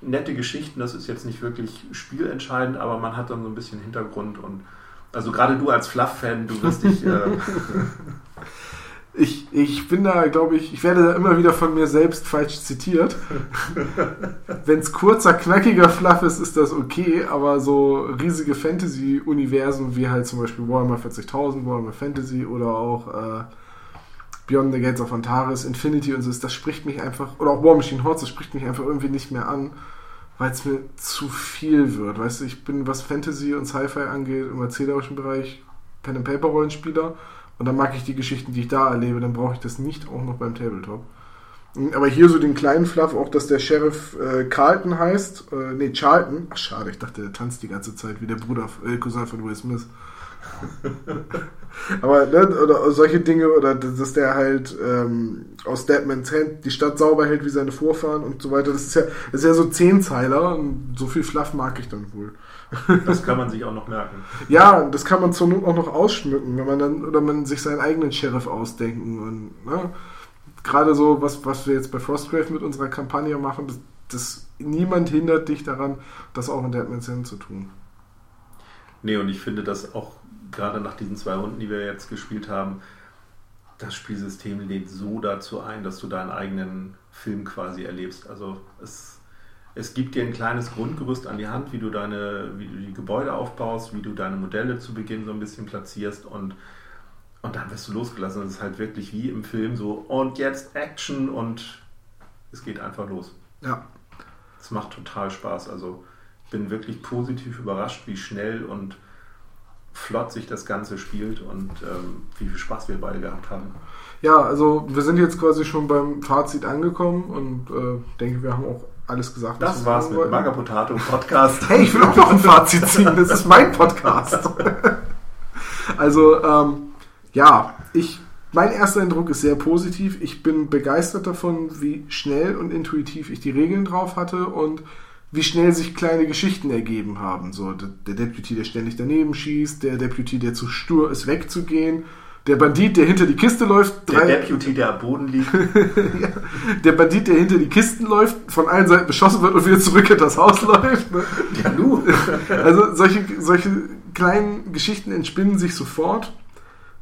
B: nette Geschichten, das ist jetzt nicht wirklich spielentscheidend, aber man hat dann so ein bisschen Hintergrund und also gerade du als Fluff-Fan, du wirst dich... Äh, *laughs*
A: Ich, ich bin da, glaube ich, ich werde da immer wieder von mir selbst falsch zitiert. *laughs* Wenn es kurzer, knackiger Fluff ist, ist das okay, aber so riesige Fantasy-Universen wie halt zum Beispiel Warhammer 40.000, Warhammer Fantasy oder auch äh, Beyond the Gates of Antares, Infinity und so, das spricht mich einfach, oder auch War Machine Hordes, das spricht mich einfach irgendwie nicht mehr an, weil es mir zu viel wird. Weißt du, ich bin, was Fantasy und Sci-Fi angeht, im erzählerischen Bereich Pen-and-Paper-Rollenspieler und dann mag ich die Geschichten, die ich da erlebe, dann brauche ich das nicht auch noch beim Tabletop. Aber hier so den kleinen Fluff, auch dass der Sheriff äh, Carlton heißt, äh, nee, Charlton. Ach, schade, ich dachte, der tanzt die ganze Zeit wie der Bruder, äh, Cousin von Will Smith. *laughs* Aber ne, oder solche Dinge, oder dass der halt ähm, aus Deadman's Hand die Stadt sauber hält wie seine Vorfahren und so weiter. Das ist ja, das ist ja so Zehnzeiler und so viel Fluff mag ich dann wohl. *laughs*
B: das kann man sich auch noch merken.
A: Ja, das kann man zur Not auch noch ausschmücken, wenn man dann, oder man sich seinen eigenen Sheriff ausdenken und ne, gerade so, was, was wir jetzt bei Frostgrave mit unserer Kampagne machen, das, das niemand hindert dich daran, das auch in Deadman's Hand zu tun.
B: Nee, und ich finde das auch gerade nach diesen zwei Runden, die wir jetzt gespielt haben, das Spielsystem lädt so dazu ein, dass du deinen eigenen Film quasi erlebst. Also es, es gibt dir ein kleines Grundgerüst an die Hand, wie du deine, wie du die Gebäude aufbaust, wie du deine Modelle zu Beginn so ein bisschen platzierst und, und dann wirst du losgelassen. Es ist halt wirklich wie im Film so und jetzt Action und es geht einfach los.
A: Ja.
B: Es macht total Spaß. Also ich bin wirklich positiv überrascht, wie schnell und flott sich das Ganze spielt und ähm, wie viel Spaß wir beide gehabt haben.
A: Ja, also wir sind jetzt quasi schon beim Fazit angekommen und äh, denke, wir haben auch alles gesagt.
B: Das war's mit. Maga Potato Podcast. *laughs*
A: Hey, ich will auch noch ein Fazit ziehen. Das ist mein Podcast. *laughs* also, ähm, ja, ich, mein erster Eindruck ist sehr positiv. Ich bin begeistert davon, wie schnell und intuitiv ich die Regeln drauf hatte und wie schnell sich kleine Geschichten ergeben haben. So, der, Deputy, der ständig daneben schießt, der Deputy, der zu stur ist, wegzugehen, der Bandit, der hinter die Kiste läuft,
B: Der Deputy, der am Boden liegt. *laughs*
A: ja, der Bandit, der hinter die Kisten läuft, von allen Seiten beschossen wird und wieder zurück in das Haus läuft. Ne?
B: Ja, nu. *laughs*
A: Also solche, solche kleinen Geschichten entspinnen sich sofort.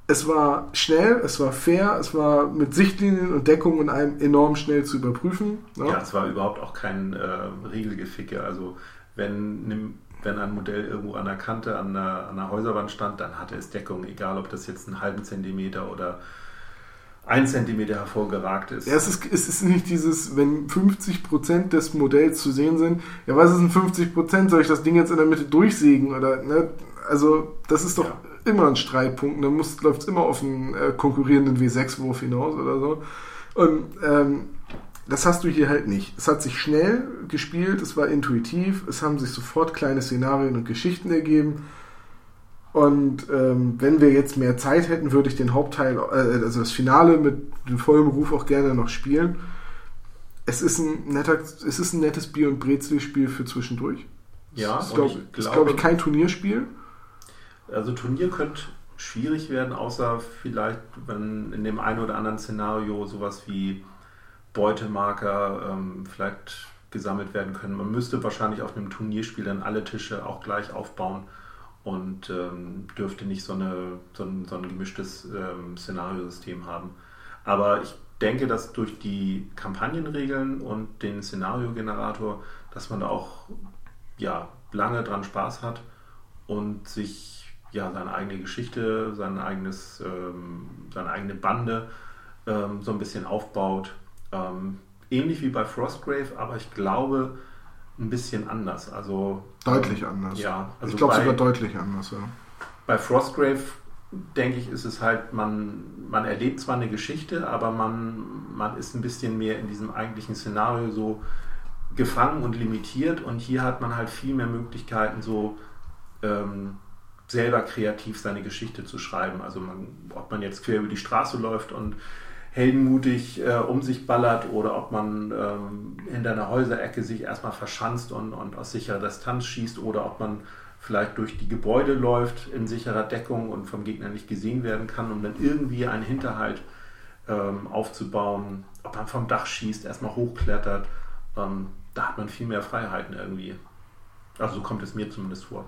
A: Es war schnell, es war fair, es war mit Sichtlinien und Deckung und allem enorm schnell zu überprüfen. ne?
B: Ja, es war überhaupt auch kein äh, Regelgeficke. Also wenn, wenn ein Modell irgendwo an der Kante, an der, an der Häuserwand stand, dann hatte es Deckung, egal ob das jetzt einen halben Zentimeter oder ein Zentimeter hervorgeragt ist.
A: Ja, es ist, es ist nicht dieses, wenn 50% des Modells zu sehen sind, ja, was ist denn 50%? Soll ich das Ding jetzt in der Mitte durchsägen? Oder, ne? Also, das ist doch
B: Ja.
A: Immer ein Streitpunkt. Dann läuft es immer auf einen äh, konkurrierenden W6-Wurf hinaus oder so. Und ähm, Das hast du hier halt nicht. Es hat sich schnell gespielt, es war intuitiv, es haben sich sofort kleine Szenarien und Geschichten ergeben. Und ähm, wenn wir jetzt mehr Zeit hätten, würde ich den Hauptteil, äh, also das Finale mit dem vollen Ruf auch gerne noch spielen. Es ist ein, netter, es ist ein nettes Bier- und Brezel-Spiel für zwischendurch.
B: Ja,
A: es ist, glaube
B: ich
A: glaub
B: glaube-
A: ich, kein Turnierspiel.
B: Also Turnier könnte schwierig werden, außer vielleicht, wenn in dem einen oder anderen Szenario sowas wie Beutemarker ähm, vielleicht gesammelt werden können. Man müsste wahrscheinlich auf einem Turnierspiel dann alle Tische auch gleich aufbauen und ähm, dürfte nicht so, eine, so, ein, so ein gemischtes ähm, Szenariosystem haben. Aber ich denke, dass durch die Kampagnenregeln und den Szenariogenerator, dass man da auch ja, lange dran Spaß hat und sich ja seine eigene Geschichte, sein eigenes, ähm, seine eigene Bande ähm, so ein bisschen aufbaut. Ähm, ähnlich wie bei Frostgrave, aber ich glaube ein bisschen anders. Also
A: Deutlich anders.
B: Ja, also
A: ich glaube sogar deutlich anders, ja.
B: bei Frostgrave denke ich, ist es halt, man, man erlebt zwar eine Geschichte, aber man, man ist ein bisschen mehr in diesem eigentlichen Szenario so gefangen und limitiert und hier hat man halt viel mehr Möglichkeiten, so ähm, selber kreativ seine Geschichte zu schreiben. Also man, ob man jetzt quer über die Straße läuft und heldenmutig äh, um sich ballert oder ob man ähm, hinter einer Häuserecke sich erstmal verschanzt und, und aus sicherer Distanz schießt oder ob man vielleicht durch die Gebäude läuft in sicherer Deckung und vom Gegner nicht gesehen werden kann, um dann irgendwie einen Hinterhalt ähm, aufzubauen, ob man vom Dach schießt, erstmal hochklettert, ähm, da hat man viel mehr Freiheiten irgendwie. Also so kommt es mir zumindest vor.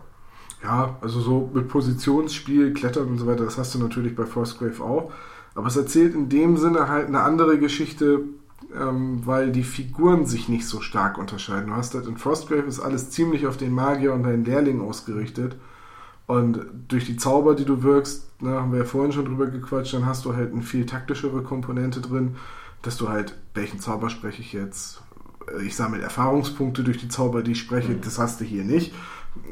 A: Ja, also so mit Positionsspiel, Klettern und so weiter, das hast du natürlich bei Frostgrave auch. Aber es erzählt in dem Sinne halt eine andere Geschichte, ähm, weil die Figuren sich nicht so stark unterscheiden. Du hast halt in Frostgrave ist alles ziemlich auf den Magier und deinen Lehrling ausgerichtet. Und durch die Zauber, die du wirkst, ne, haben wir ja vorhin schon drüber gequatscht, dann hast du halt eine viel taktischere Komponente drin, dass du halt, welchen Zauber spreche ich jetzt? Ich sammle Erfahrungspunkte durch die Zauber, die ich spreche.
B: Mhm.
A: Das hast du hier nicht.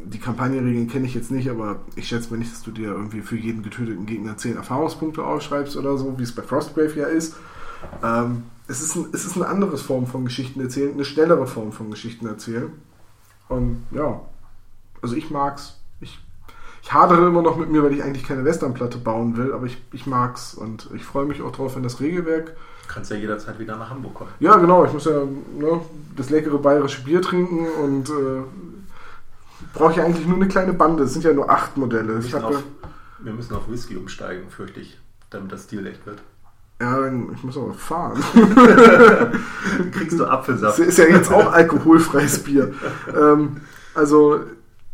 A: Die Kampagnenregeln kenne ich jetzt nicht, aber ich schätze mir nicht, dass du dir irgendwie für jeden getöteten Gegner 10 Erfahrungspunkte aufschreibst oder so, wie es bei Frostgrave ja ist. Ähm, es, ist ein, es ist eine andere Form von Geschichten erzählen, eine schnellere Form von Geschichten erzählen. Und ja, also ich mag's. Ich, ich hadere immer noch mit mir, weil ich eigentlich keine Westernplatte bauen will, aber ich, ich mag's und ich freue mich auch drauf, wenn das Regelwerk.
B: Du kannst ja jederzeit wieder nach Hamburg kommen.
A: Ja, genau, ich muss ja ne, das leckere bayerische Bier trinken und äh, brauche ich eigentlich nur eine kleine Bande. Es sind ja nur acht Modelle.
B: Wir müssen, auf, wir müssen auf Whisky umsteigen, fürchte ich, damit das Stil echt wird.
A: ja, ich muss aber fahren. *laughs*
B: Kriegst du
A: Das
B: Apfelsaft.
A: ist ja jetzt auch alkoholfreies Bier. ähm, also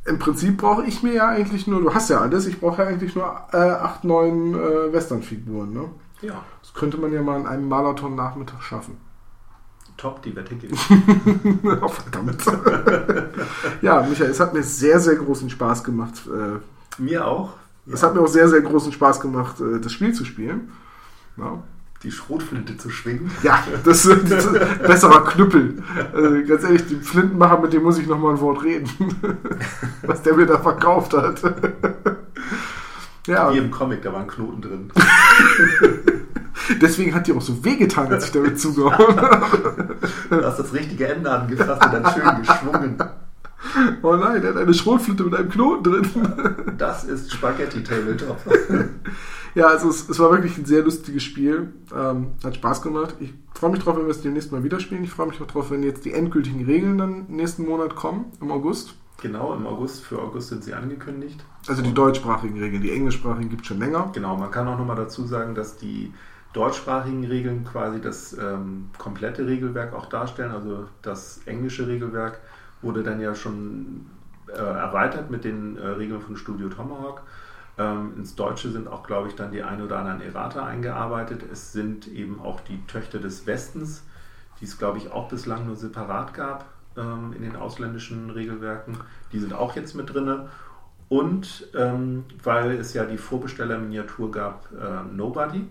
A: im Prinzip brauche ich mir ja eigentlich nur, du hast ja alles, ich brauche ja eigentlich nur äh, acht, neun äh, Westernfiguren. Ne?
B: Ja,
A: Das könnte man ja mal in einem Marathon-Nachmittag schaffen.
B: Top, die Wette gilt. *laughs*
A: oh, verdammt. *laughs* ja, Michael, es hat mir sehr, sehr großen Spaß gemacht. Äh,
B: Mir auch.
A: Es hat mir auch sehr, sehr großen Spaß gemacht, äh, das Spiel zu spielen. Ja,
B: die Schrotflinte zu schwingen.
A: ja das ist ist besserer Knüppel. Äh, ganz ehrlich, den Flintenmacher, mit dem muss ich noch mal ein Wort reden. *laughs* Was der mir da verkauft hat. ja,
B: Wie im Comic, da war ein Knoten drin.
A: Deswegen hat die auch so wehgetan, als ich damit zugehauen *laughs* habe.
B: Du hast das richtige Ende angefasst und dann schön geschwungen.
A: Oh nein, der hat eine Schrotflinte mit einem Knoten drin.
B: Das ist Spaghetti Tabletop. *laughs*
A: Ja, also es, es war wirklich ein sehr lustiges Spiel. Ähm, hat Spaß gemacht. Ich freue mich drauf, wenn wir es demnächst mal wieder spielen. Ich freue mich auch drauf, wenn jetzt die endgültigen Regeln dann nächsten Monat kommen, im August.
B: Genau, im August, für August sind sie angekündigt.
A: Also die deutschsprachigen Regeln. Die englischsprachigen gibt es schon länger.
B: Genau, man kann auch nochmal dazu sagen, dass die deutschsprachigen Regeln quasi das ähm, komplette Regelwerk auch darstellen. Also das englische Regelwerk wurde dann ja schon äh, erweitert mit den äh, Regeln von Studio Tomahawk. Ähm, ins Deutsche sind auch, glaube ich, dann die ein oder anderen Errata eingearbeitet. Es sind eben auch die Töchter des Westens, die es, glaube ich, auch bislang nur separat gab ähm, in den ausländischen Regelwerken. Die sind auch jetzt mit drinne. Und ähm, weil es ja die Vorbestellerminiatur gab, äh, Nobody,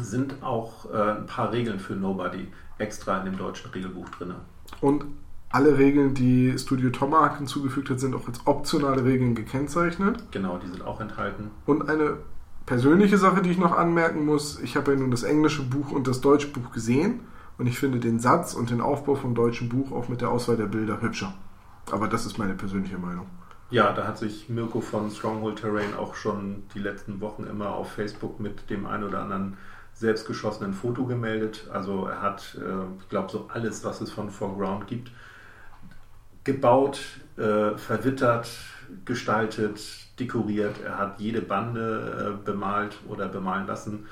B: sind auch äh, ein paar Regeln für Nobody extra in dem deutschen Regelbuch drin.
A: Und alle Regeln, die Studio Tomahawk hinzugefügt hat, sind auch als optionale Regeln gekennzeichnet.
B: Genau, die sind auch enthalten.
A: Und eine persönliche Sache, die ich noch anmerken muss, ich habe ja nun das englische Buch und das deutsche Buch gesehen Und ich finde den Satz und den Aufbau vom deutschen Buch auch mit der Auswahl der Bilder hübscher. Aber das ist meine persönliche Meinung.
B: Ja, da hat sich Mirko von Stronghold Terrain auch schon die letzten Wochen immer auf Facebook mit dem ein oder anderen selbstgeschossenen Foto gemeldet. Also er hat, äh, ich glaube, so alles, was es von Foreground gibt, gebaut, äh, verwittert, gestaltet, dekoriert. Er hat jede Bande äh, bemalt oder bemalen lassen,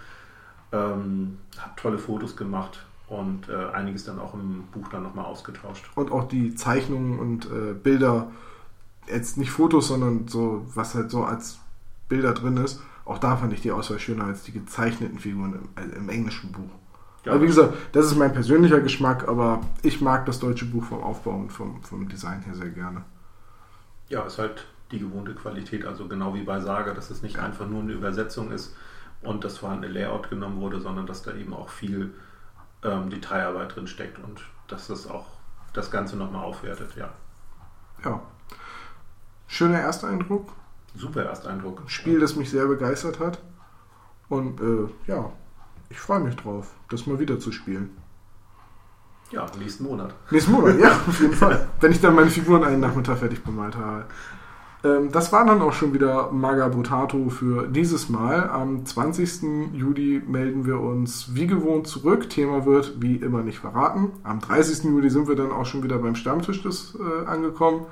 B: ähm, hat tolle Fotos gemacht und einiges dann auch im Buch dann nochmal ausgetauscht.
A: Und auch die Zeichnungen und Bilder, jetzt nicht Fotos, sondern so, was halt so als Bilder drin ist, auch da fand ich die Auswahl schöner als die gezeichneten Figuren im, äh, im englischen Buch. Ja, aber wie gesagt, das ist mein persönlicher Geschmack, aber ich mag das deutsche Buch vom Aufbau und vom, vom Design her sehr gerne.
B: Ja, ist halt die gewohnte Qualität, also genau wie bei Saga, dass es nicht ja. einfach nur eine Übersetzung ist und das vorhandene Layout genommen wurde, sondern dass da eben auch viel ähm, Detailarbeit drin steckt und dass das auch das Ganze nochmal aufwertet, ja.
A: Ja. Schöner Ersteindruck.
B: Super Ersteindruck.
A: Spiel, das mich sehr begeistert hat. Und äh, ja, ich freue mich drauf, das mal wieder zu spielen.
B: Ja, nächsten Monat.
A: Nächsten Monat, ja, *laughs* auf jeden Fall. Wenn ich dann meine Figuren einen Nachmittag fertig bemalt habe. Ähm, das war dann auch schon wieder Maga Brutato für dieses Mal. Am 20. Juli melden wir uns wie gewohnt zurück. Thema wird wie immer nicht verraten. Am 30. Juli sind wir dann auch schon wieder beim Stammtisch des, äh, angekommen.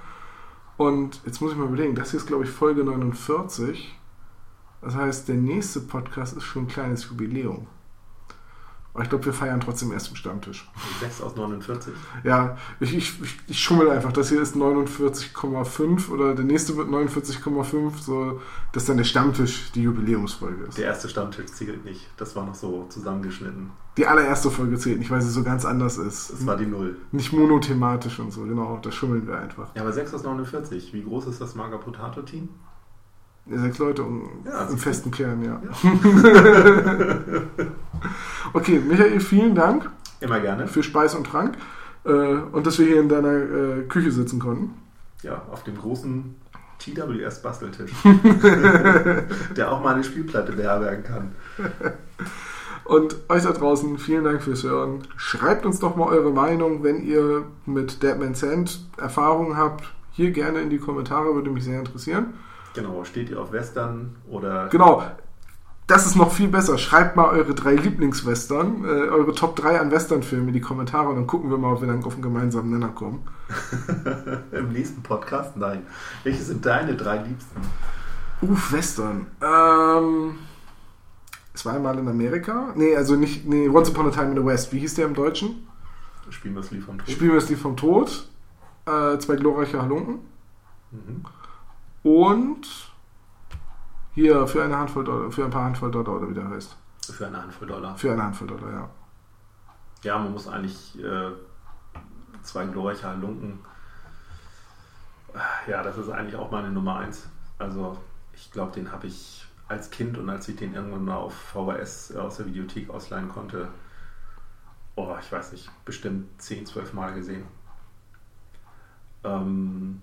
A: Und jetzt muss ich mal überlegen, das hier ist glaube ich Folge 49. Das heißt, der nächste Podcast ist schon ein kleines Jubiläum. Aber ich glaube, wir feiern trotzdem erst im Stammtisch.
B: 6 aus 49?
A: Ja, ich, ich, ich, schummel einfach. Das hier ist 49,5 oder der nächste wird 49,5, so dass dann der Stammtisch die Jubiläumsfolge ist.
B: Der erste Stammtisch zählt nicht. Das war noch so zusammengeschnitten.
A: Die allererste Folge zählt nicht, weil sie so ganz anders ist.
B: Das war die Null.
A: Nicht monothematisch und so, genau. Da schummeln wir einfach.
B: Ja, aber 6 aus 49. Wie groß ist das Maga Potato Team?
A: Sechs Leute um, ja, im festen Kern, ja. ja. *laughs* okay, Michael, vielen Dank.
B: Immer gerne.
A: Für Speis und Trank. Äh, und dass wir hier in deiner äh, Küche sitzen konnten.
B: Ja, auf dem großen TWS-Basteltisch. *laughs* der auch mal eine Spielplatte beherbergen kann.
A: Und euch da draußen, vielen Dank fürs Hören. Schreibt uns doch mal eure Meinung, wenn ihr mit Deadman Sand Erfahrungen habt. Hier gerne in die Kommentare, würde mich sehr interessieren.
B: Genau, steht ihr auf Western oder.
A: Genau, das ist noch viel besser. Schreibt mal eure drei Lieblingswestern, äh, eure Top 3 an Westernfilmen in die Kommentare und dann gucken wir mal, ob wir dann auf einen gemeinsamen Nenner kommen. *laughs*
B: Im nächsten Podcast? Nein. Welche sind deine drei liebsten?
A: Uff, Western. Ähm, es war einmal in Amerika. Nee, also nicht. Nee, Once Upon a Time in the West. Wie hieß der im Deutschen?
B: Spielen wir das Lied vom Tod.
A: Spielen wir das Lied vom Tod. Äh, zwei glorreiche Halunken. Mhm. Und hier für eine Handvoll Dollar, für ein paar Handvoll Dollar oder wie der heißt.
B: Für eine Handvoll Dollar.
A: Für eine Handvoll Dollar, ja.
B: Ja, man muss eigentlich äh, zwei glorreiche Halunken. Ja, das ist eigentlich auch meine Nummer eins. Also ich glaube, den habe ich als Kind und als ich den irgendwann mal auf VHS aus der Videothek ausleihen konnte, oh, ich weiß nicht, bestimmt 10, 12 Mal gesehen. Ähm,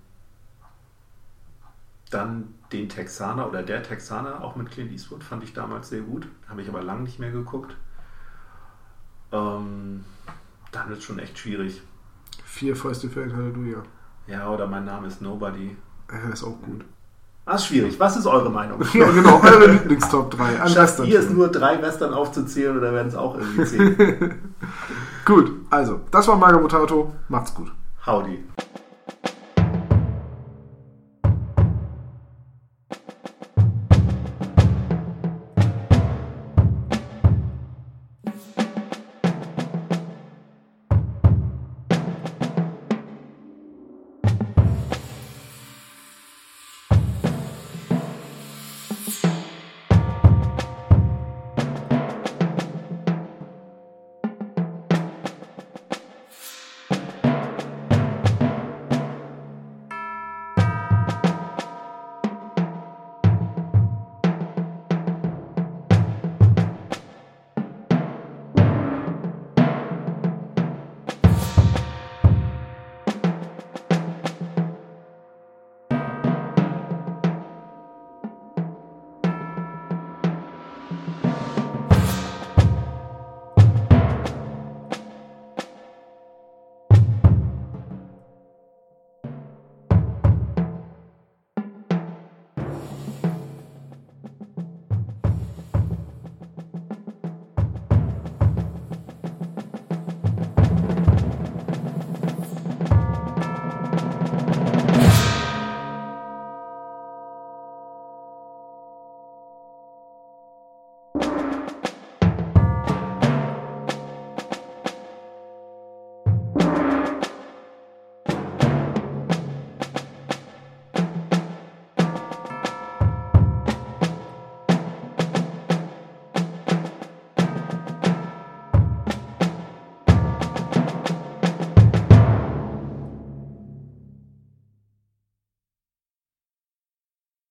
B: dann den Texaner oder der Texaner, auch mit Clint Eastwood, fand ich damals sehr gut. Habe ich aber lange nicht mehr geguckt. Ähm, dann ist es schon echt schwierig.
A: Vier Fäuste für ein Halleluja.
B: Ja, oder mein Name ist Nobody.
A: Ja, ist auch gut.
B: Ah, ist schwierig. Was ist eure Meinung? *laughs*
A: ja, genau, eure Lieblingstop 3.
B: An Schafft ihr es nur drei Western aufzuzählen oder werden es auch irgendwie zehn? *laughs*
A: gut, also, das war Margaret Macht's gut.
B: Howdy.